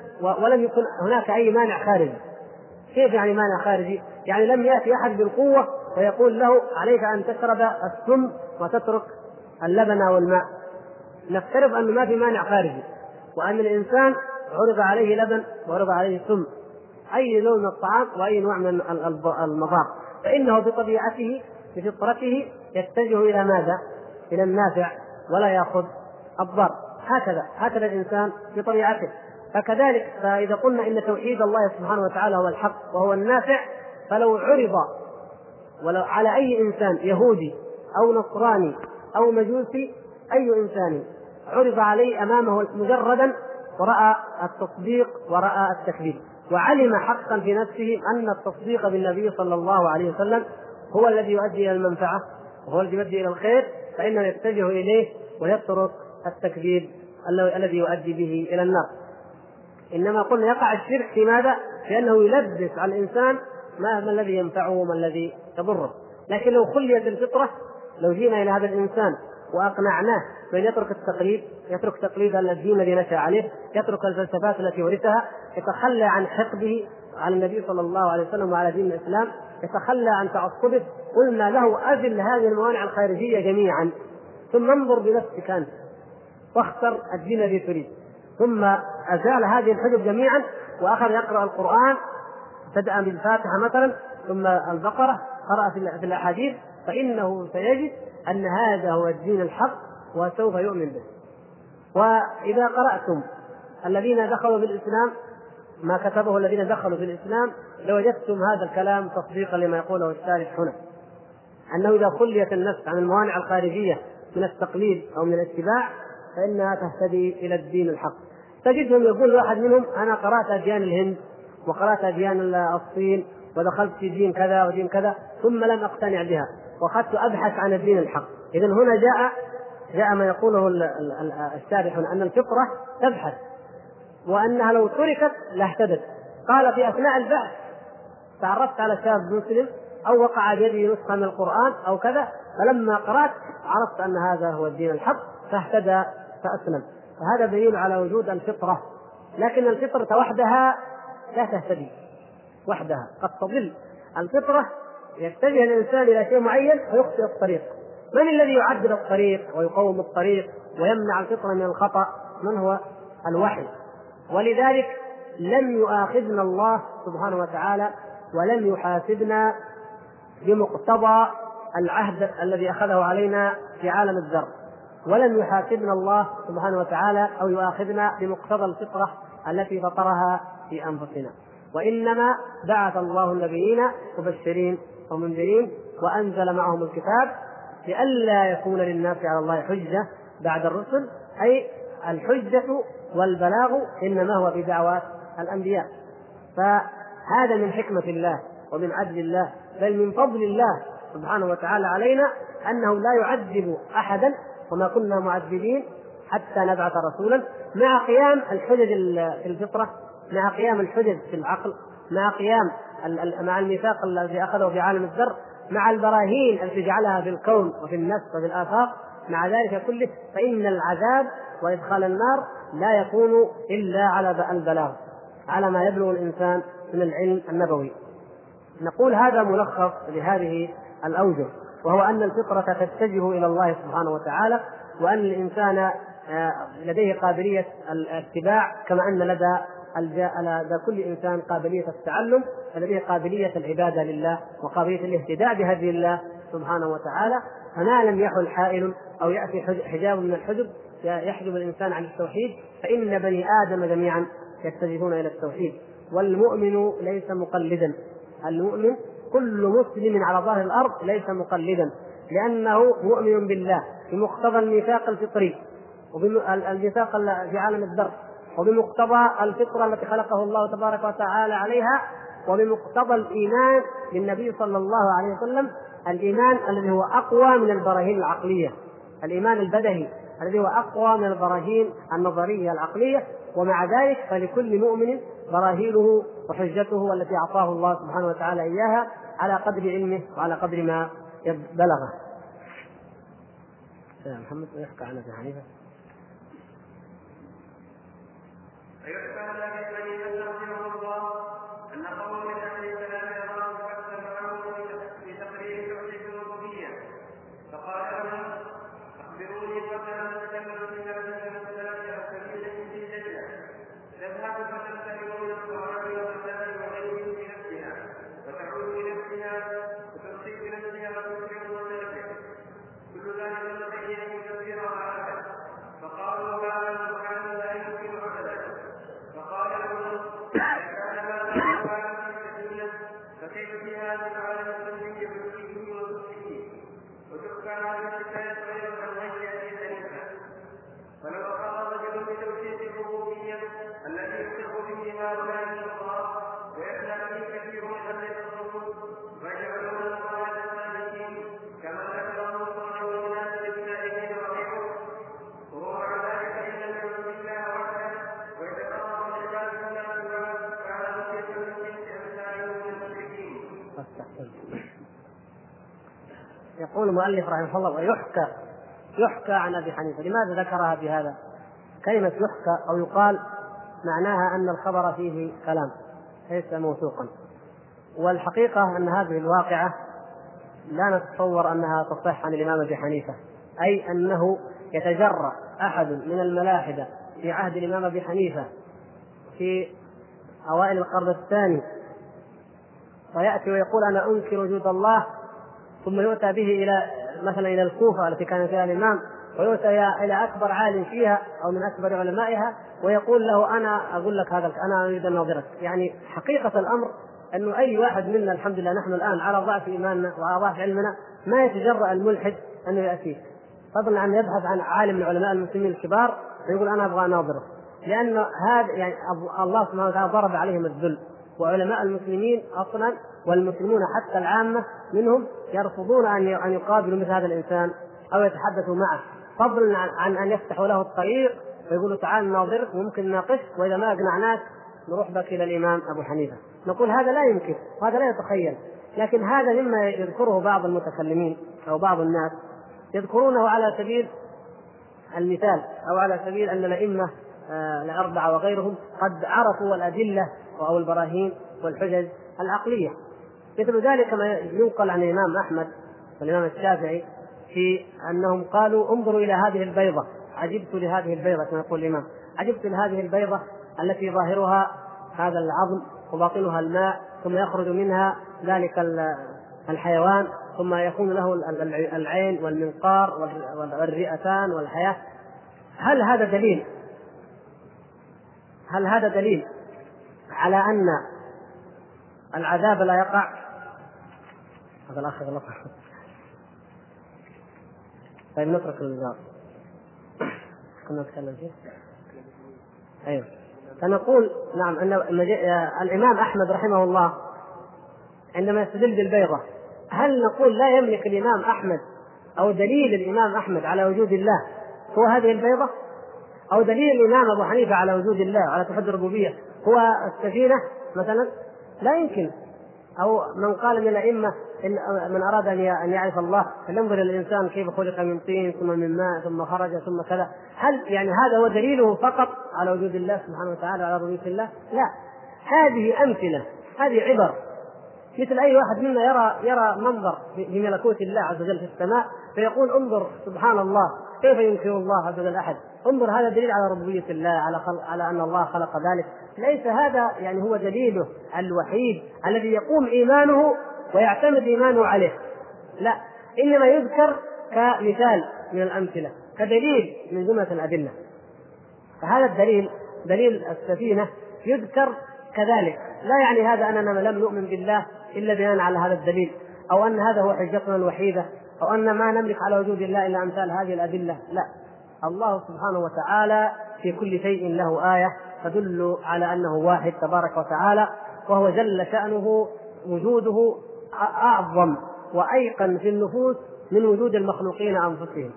ولم يكن هناك أي مانع خارجي. كيف يعني مانع خارجي؟ يعني لم يأتي أحد بالقوة ويقول له عليك أن تشرب السم وتترك اللبن أو الماء نفترض أنه ما في مانع خارجي. وأن الإنسان عرض عليه لبن وعرض عليه سم. أي نوع من الطعام وأي نوع من المضار فإنه بطبيعته بفطرته يتجه إلى ماذا؟ إلى النافع ولا يأخذ الضار هكذا هكذا الإنسان بطبيعته. فكذلك فإذا قلنا إن توحيد الله سبحانه وتعالى هو الحق وهو النافع فلو عرض ولو على أي إنسان يهودي أو نصراني أو مجوسي أي إنسان عرض عليه أمامه مجردا ورأى التصديق ورأى التكذيب. وعلم حقا في نفسه أن التصديق بالنبي صلى الله عليه وسلم هو الذي يؤدي إلى المنفعة وهو الذي يؤدي إلى الخير فإنه يتجه إليه ويترك التكذيب الذي يؤدي به إلى النار. إنما قلنا يقع الشرك في ماذا؟ في أنه يلبس على الإنسان ما الذي ينفعه وما الذي يضره لكن لو خليت الفطرة لو جينا إلى هذا الإنسان وأقنعناه بأن يترك التقليد يترك تقليد الدين الذي نشأ عليه يترك الفلسفات التي ورثها يتخلى عن حقده على النبي صلى الله عليه وسلم وعلى دين الإسلام يتخلى عن تعصبه قلنا له اذل هذه الموانع الخارجية جميعا. ثم انظر بنفسك أنت. واختر الدين الذي تريد. ثم أزال هذه الحجب جميعا واخذ يقرأ القرآن بدأ بالفاتحة مثلا ثم البقرة قرأ في الأحاديث فإنه سيجد أن هذا هو الدين الحق وسوف يؤمن به. وإذا قرأتم الذين دخلوا في الإسلام ما كتبه الذين دخلوا في الإسلام لوجدتم هذا الكلام تصديقا لما يقوله الشارح هنا. أنه إذا خليت النفس عن الموانع الخارجية من التقليد أو من الاتباع فإنها تهتدي إلى الدين الحق. تجدهم يقول واحد منهم أنا قرأت أديان الهند وقرأت أديان الصين ودخلت في دين كذا ودين كذا ثم لم أقتنع بها وأخذت أبحث عن الدين الحق. اذا هنا جاء جاء ما يقوله الشارح أن الفطرة تبحث وأنها لو تركت لاهتدت. قال في أثناء البحث تعرفت على شاب مسلم أو وقع بيده نسخة من القرآن أو كذا فلما قرأت عرفت أن هذا هو الدين الحق فاهتدى فأسلم. فهذا دليل على وجود الفطرة. لكن الفطرة وحدها لا تهتدي. وحدها. قد تضل الفطرة يتجه الانسان إلى شيء معين فيخطئ الطريق. من الذي يعدل الطريق ويقوم الطريق ويمنع الفطرة من الخطأ؟ من هو؟ الوحي. ولذلك لم يؤاخذنا الله سبحانه وتعالى ولم يحاسبنا بمقتضى العهد الذي أخذه علينا في عالم الذر. ولم يحاسبنا الله سبحانه وتعالى أو يؤاخذنا بمقتضى الفطرة التي فطرها في أنفسنا. وإنما بعث الله النبيين مبشرين ومنذرين وأنزل معهم الكتاب لئلا يكون للناس على الله حجة بعد الرسل أي الحجة والبلاغ إنما هو بدعوات الأنبياء. فهذا من حكمة الله ومن عدل الله بل من فضل الله سبحانه وتعالى علينا أنه لا يعذب أحدا وما كنا معذبين حتى نبعث رسولا. مع قيام الحجج في الفطرة مع قيام الحجج في العقل مع قيام مع الميثاق الذي أخذه في عالم الذر مع البراهين التي جعلها في الكون وفي النفس وفي الآفاق مع ذلك كله فإن العذاب وإدخال النار لا يكون إلا على البلاغ على ما يبلغ الإنسان من العلم النبوي. نقول هذا ملخص لهذه الأوجه. وهو أن الفطرة تتجه إلى الله سبحانه وتعالى وأن الإنسان آه، لديه قابلية الاتباع كما أن لدى لدى كل إنسان قابلية التعلم ولديه قابلية العبادة لله وقابلية الاهتداء بهدي الله سبحانه وتعالى. فما لم يحل حائل أو يأتي حجاب من الحجب يحجب الإنسان عن التوحيد فإن بني آدم جميعا يتجهون إلى التوحيد. والمؤمن ليس مقلدا. المؤمن كل مسلم على ظهر الأرض ليس مقلدا لأنه مؤمن بالله بمقتضى الميثاق الفطري والميثاق في عالم الدرس وبمقتضى الفطرة التي خلقه الله تبارك وتعالى عليها وبمقتضى الإيمان بالنبي صلى الله عليه وسلم الإيمان الذي هو أقوى من البراهين العقلية الإيمان البدهي الذي هو أقوى من البراهين النظرية العقلية ومع ذلك فلكل مؤمن براهينه وحجته التي أعطاه الله سبحانه وتعالى إياها على قدر علمه وعلى قدر ما بلغه. يا محمد يحكى عن ابي حنيفة. من هؤلاء الأخرى ويبدأ به كثير من أهل الرسول ويجعلون القواعد السالكين كما ذكره عن الناس بالتائبين رحمه وهو مع ذلك إن لم يكن بالله وحده ويتقرب بعباد الله كان مخيفا من أمثاله من المشركين. يقول المؤلف رحمه الله ويحكى يحكى عن أبي حنيفة، لماذا ذكرها بهذا؟ كلمة يحكى أو يقال معناها أن الخبر فيه كلام ليس موثوقا. والحقيقة أن هذه الواقعة لا نتصور أنها تصح عن الإمام أبي حنيفة، أي أنه يتجرأ أحد من الملاحدة في عهد الإمام أبي حنيفة في أوائل القرن الثاني وياتي ويقول أنا أنكر وجود الله ثم يؤتى به إلى مثلا إلى الكوفة التي كان فيها الإمام ويؤتى إلى أكبر عالم فيها أو من أكبر علمائها ويقول له أنا أقول لك هذا أنا أريد أن اناظرك يعني حقيقة الأمر أنه أي واحد منا الحمد لله نحن الآن على ضعف إيماننا وعلى ضعف علمنا ما يتجرأ الملحد انه يأتيه. فضلا عن يبحث عن عالم من علماء المسلمين الكبار ويقول أنا أبغى أناظره. لأن هذا يعني الله سبحانه وتعالى ضرب عليهم الذل. وعلماء المسلمين أصلا والمسلمون حتى العامة منهم يرفضون أن أن يقابلوا مثل هذا الإنسان أو يتحدثوا معه. فضلا عن أن يفتحوا له الطريق ويقولوا تعال ناظرك وممكن نناقشك وإذا ما أقنعناك نروح بك إلى الإمام أبو حنيفة. نقول هذا لا يمكن وهذا لا يتخيل. لكن هذا مما يذكره بعض المتكلمين أو بعض الناس يذكرونه على سبيل المثال أو على سبيل أن الأئمة آه، الأربعة وغيرهم قد عرفوا الأدلة أو البراهين والحجج العقلية. مثل ذلك ما ينقل عن الإمام أحمد والإمام الشافعي في أنهم قالوا انظروا إلى هذه البيضة. عجبت لهذه البيضة كما يقول الإمام. عجبت لهذه البيضة التي ظاهرها هذا العظم وباطنها الماء ثم يخرج منها ذلك الحيوان ثم يكون له العين والمنقار والرئتان والحياة. هل هذا دليل؟ هل هذا دليل؟ على أن العذاب لا يقع. هذا الاخ غلط طيب نترك الجواب كنا نتكلم فيه. أيوه. فنقول نعم أن الإمام أحمد رحمه الله عندما يستدل بالبيضة هل نقول لا يملك الإمام أحمد أو دليل الإمام أحمد على وجود الله هو هذه البيضة؟ أو دليل الإمام أبو حنيفة على وجود الله على توحيد الربوبية؟ هو السفينة مثلا؟ لا يمكن. أو من قال من الأئمة من أراد أن يعرف الله فلينظر الإنسان كيف خلق من طين ثم من ماء ثم خرج ثم كذا. هل يعني هذا هو دليله فقط على وجود الله سبحانه وتعالى على ربوبيه الله؟ لا. هذه أمثلة هذه عبر. مثل أي واحد منا يرى يرى منظر بملكوت الله عز وجل في السماء فيقول انظر سبحان الله كيف ينكر الله عز وجل أحد؟ انظر هذا دليل على ربوبية الله على خلق على أن الله خلق ذلك، ليس هذا يعني هو دليله الوحيد الذي يقوم إيمانه ويعتمد إيمانه عليه. لا إنما يذكر كمثال من الأمثلة، كدليل من جملة الأدلة. فهذا الدليل دليل السفينة يذكر كذلك، لا يعني هذا أننا لم نؤمن بالله إلا بناء على هذا الدليل، أو أن هذا هو حجتنا الوحيدة، أو أن ما نملك على وجود الله إلا أمثال هذه الأدلة، لا، الله سبحانه وتعالى في كل شيء له آية تدل على أنه واحد تبارك وتعالى وهو جل شأنه وجوده أعظم وأيقن في النفوس من وجود المخلوقين أنفسهم.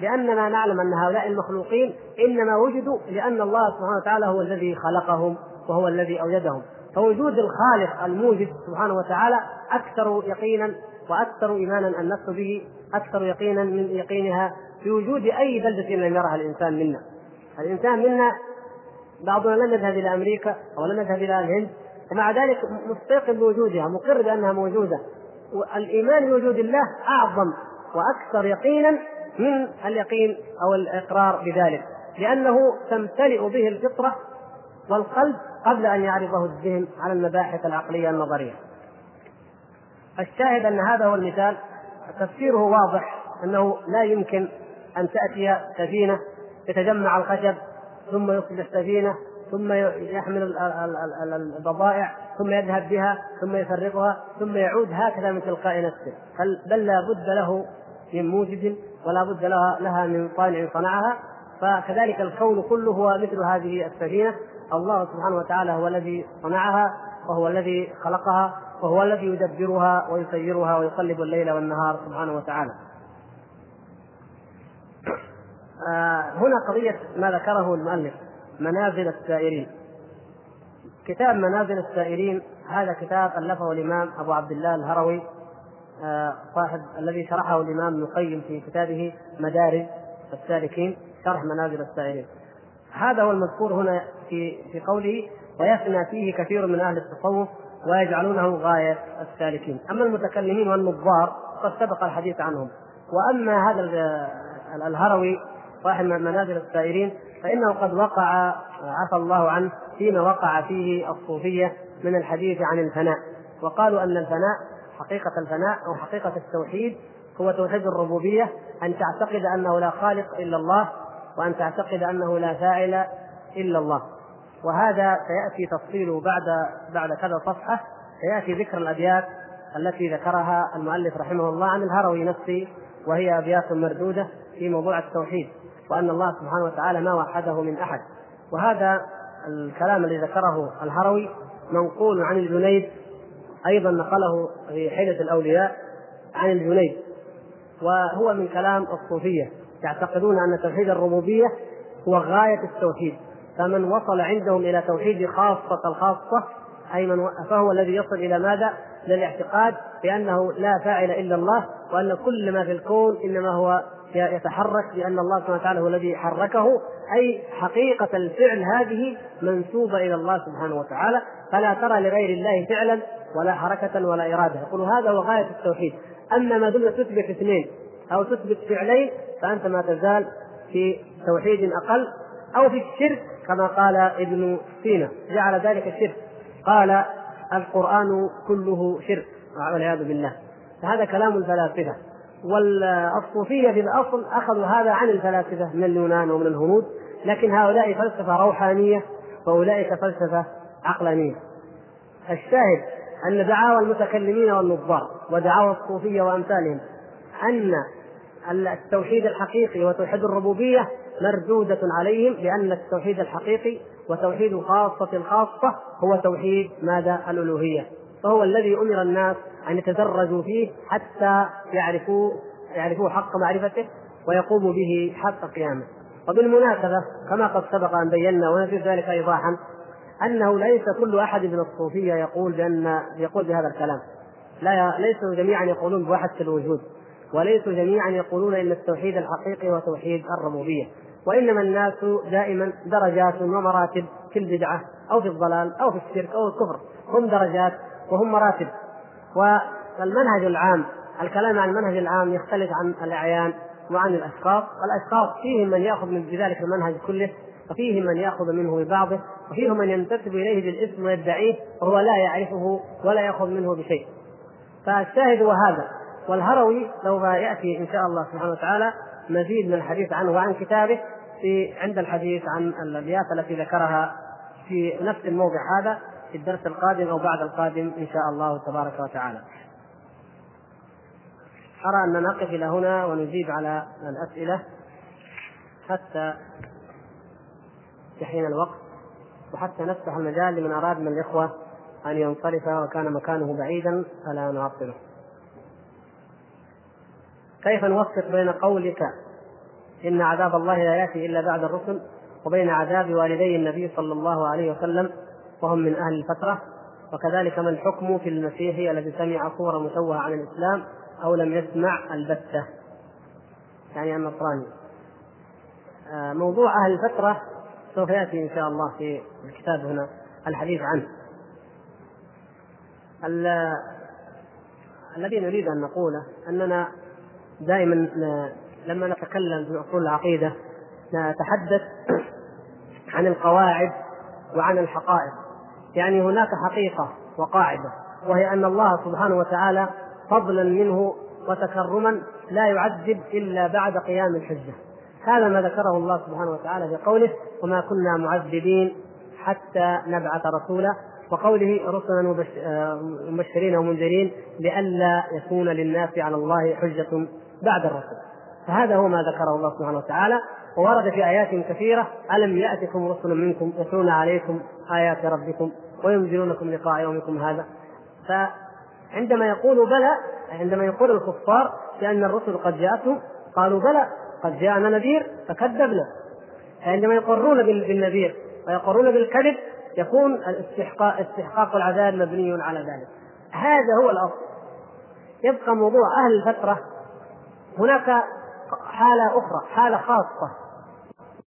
لأننا نعلم أن هؤلاء المخلوقين إنما وجدوا لأن الله سبحانه وتعالى هو الذي خلقهم وهو الذي أوجدهم. فوجود الخالق الموجد سبحانه وتعالى أكثر يقينا وأكثر إيمانا النفس به أكثر يقينا من يقينها في وجود أي بلدة لم يرها الإنسان منا. الإنسان منا بعضنا لم يذهب إلى أمريكا أو لم يذهب إلى الهند ومع ذلك مستيقن بوجودها مقر بأنها موجودة. والإيمان بوجود الله أعظم وأكثر يقينا من اليقين أو الإقرار بذلك لأنه تمتلئ به الفطرة والقلب قبل أن يعرضه الذهن على المباحث العقلية النظرية. الشاهد أن هذا هو المثال. تفسيره واضح أنه لا يمكن أن تأتي سفينة يتجمع الخشب ثم يصبح سفينة ثم يحمل البضائع ثم يذهب بها ثم يفرقها ثم يعود هكذا من تلقاء نفسه. بل لا بد له من موجد ولا بد لها, لها من صانع صنعها. فكذلك الكون كله هو مثل هذه السفينة. الله سبحانه وتعالى هو الذي صنعها وهو الذي خلقها وهو الذي يدبرها ويسيرها ويقلب الليل والنهار سبحانه وتعالى. آه هنا قضية ما ذكره المؤلف منازل السائرين. كتاب منازل السائرين هذا كتاب ألفه الإمام أبو عبد الله الهروي آه صاحب الذي شرحه الإمام ابن القيم في كتابه مدارج السالكين شرح منازل السائرين. هذا هو المذكور هنا في في قوله ويفنى فيه كثير من أهل التصوف ويجعلونه غاية السالكين، أما المتكلمين والنظار قد سبق الحديث عنهم، وأما هذا الهروي صاحب منازل السائرين فإنه قد وقع عفى الله عنه فيما وقع فيه الصوفية من الحديث عن الفناء، وقالوا أن الفناء حقيقة الفناء أو حقيقة التوحيد هو توحيد الربوبية أن تعتقد أنه لا خالق إلا الله وأن تعتقد أنه لا فاعل إلا الله. وهذا سيأتي تفصيله بعد بعد كذا صفحة. سيأتي ذكر الأبيات التي ذكرها المؤلف رحمه الله عن الهروي نفسه وهي أبيات مردودة في موضوع التوحيد وأن الله سبحانه وتعالى ما وحده من أحد. وهذا الكلام الذي ذكره الهروي منقول عن الجنيد أيضا نقله في حيلة الأولياء عن الجنيد وهو من كلام الصوفية. يعتقدون أن توحيد الربوبية هو غاية التوحيد. فمن وصل عندهم إلى توحيد خاصة الخاصة أي من فهو الذي يصل إلى ماذا؟ إلى الاعتقاد بأنه لا فاعل إلا الله وأن كل ما في الكون إنما هو يتحرك لأن الله سبحانه وتعالى هو الذي حركه. أي حقيقة الفعل هذه منسوبة إلى الله سبحانه وتعالى فلا ترى لغير الله فعلا ولا حركة ولا إرادة. يقول هذا هو غاية التوحيد. أما ما دمت تثبت اثنين أو تثبت فعلين فأنت ما تزال في توحيد أقل أو في الشرك كما قال ابن سينا. جعل ذلك الشرك قال القرآن كله شرك. والعياذ بالله. فهذا كلام الفلاسفة. والصوفيه في الأصل أخذوا هذا عن الفلاسفة من اليونان ومن الهنود. لكن هؤلاء فلسفة روحانية وأولئك فلسفة عقلانية. الشاهد أن دعاوى المتكلمين والنظار ودعاوى الصوفية وأمثالهم أن التوحيد الحقيقي وتوحيد الربوبية مردودة عليهم لأن التوحيد الحقيقي وتوحيد خاصة الخاصة هو توحيد ماذا؟ الألوهية. فهو الذي أمر الناس أن يتدرجوا فيه حتى يعرفوا يعرفوا حق معرفته ويقوموا به حق قيامه. وبالمناسبة كما قد سبق أن بينا ونزيد ذلك إيضاحا أنه ليس كل أحد من الصوفية يقول بأن يقول بهذا الكلام. لا ليسوا جميعا يقولون بوحدة الوجود. وليسوا جميعا يقولون إن التوحيد الحقيقي هو توحيد الربوبية وإنما الناس دائما درجات ومراتب في البدعة أو في الضلال أو في الشرك أو الكفر هم درجات وهم مراتب. والمنهج العام الكلام عن المنهج العام يختلف عن الأعيان وعن الأشخاص والأشخاص فيهم من يأخذ من بذلك المنهج كله وفيهم من يأخذ منه ببعضه وفيهم من ينتسب إليه بالاسم ويدعيه وهو لا يعرفه ولا يأخذ منه بشيء. فالشاهد هو هذا. والهروي سوف يأتي إن شاء الله سبحانه وتعالى مزيد من الحديث عنه وعن كتابه في عند الحديث عن الأبيات التي ذكرها في نفس الموضع هذا في الدرس القادم أو بعد القادم إن شاء الله تبارك وتعالى. أرى أن نقف إلى هنا ونجيب على الأسئلة حتى يحين الوقت وحتى نفتح المجال لمن أراد من الإخوة أن ينصرف وكان مكانه بعيدا فلا نعطله. كيف نوفق بين قولك إن عذاب الله لا يأتي إلا بعد الرسل وبين عذاب والدي النبي صلى الله عليه وسلم وهم من أهل الفترة؟ وكذلك ما الحكم في المسيحي الذي سمع صورة مشوهة عن الإسلام أو لم يسمع البتة؟ يعني النصراني آه، موضوع أهل الفترة سوف يأتي إن شاء الله في الكتاب هنا الحديث عنه. الذي نريد أن نقوله أننا دائما لما نتكلم في أصول العقيدة نتحدث عن القواعد وعن الحقائق. يعني هناك حقيقة وقاعدة وهي أن الله سبحانه وتعالى فضلا منه وتكرما لا يعذب إلا بعد قيام الحجة. هذا ما ذكره الله سبحانه وتعالى في قوله وما كنا معذبين حتى نبعث رسولا وقوله رسلا مبشرين ومنذرين لئلا يكون للناس على الله حجة بعد الرسول. فهذا هو ما ذكره الله سبحانه وتعالى وورد في آيات كثيرة ألم يأتكم رسل منكم يتلون عليكم آيات ربكم وينذرونكم لقاء يومكم هذا؟ فعندما يقول بلى عندما يقول الكفار بأن الرسل قد جاءتهم قالوا بلى قد جاءنا نذير فكذبنا. فعندما يقرون بالنذير ويقرون بالكذب يكون الاستحقاق استحقاق العذاب مبني على ذلك. هذا هو الأصل. يبقى موضوع أهل الفترة هناك حالة أخرى حالة خاصة.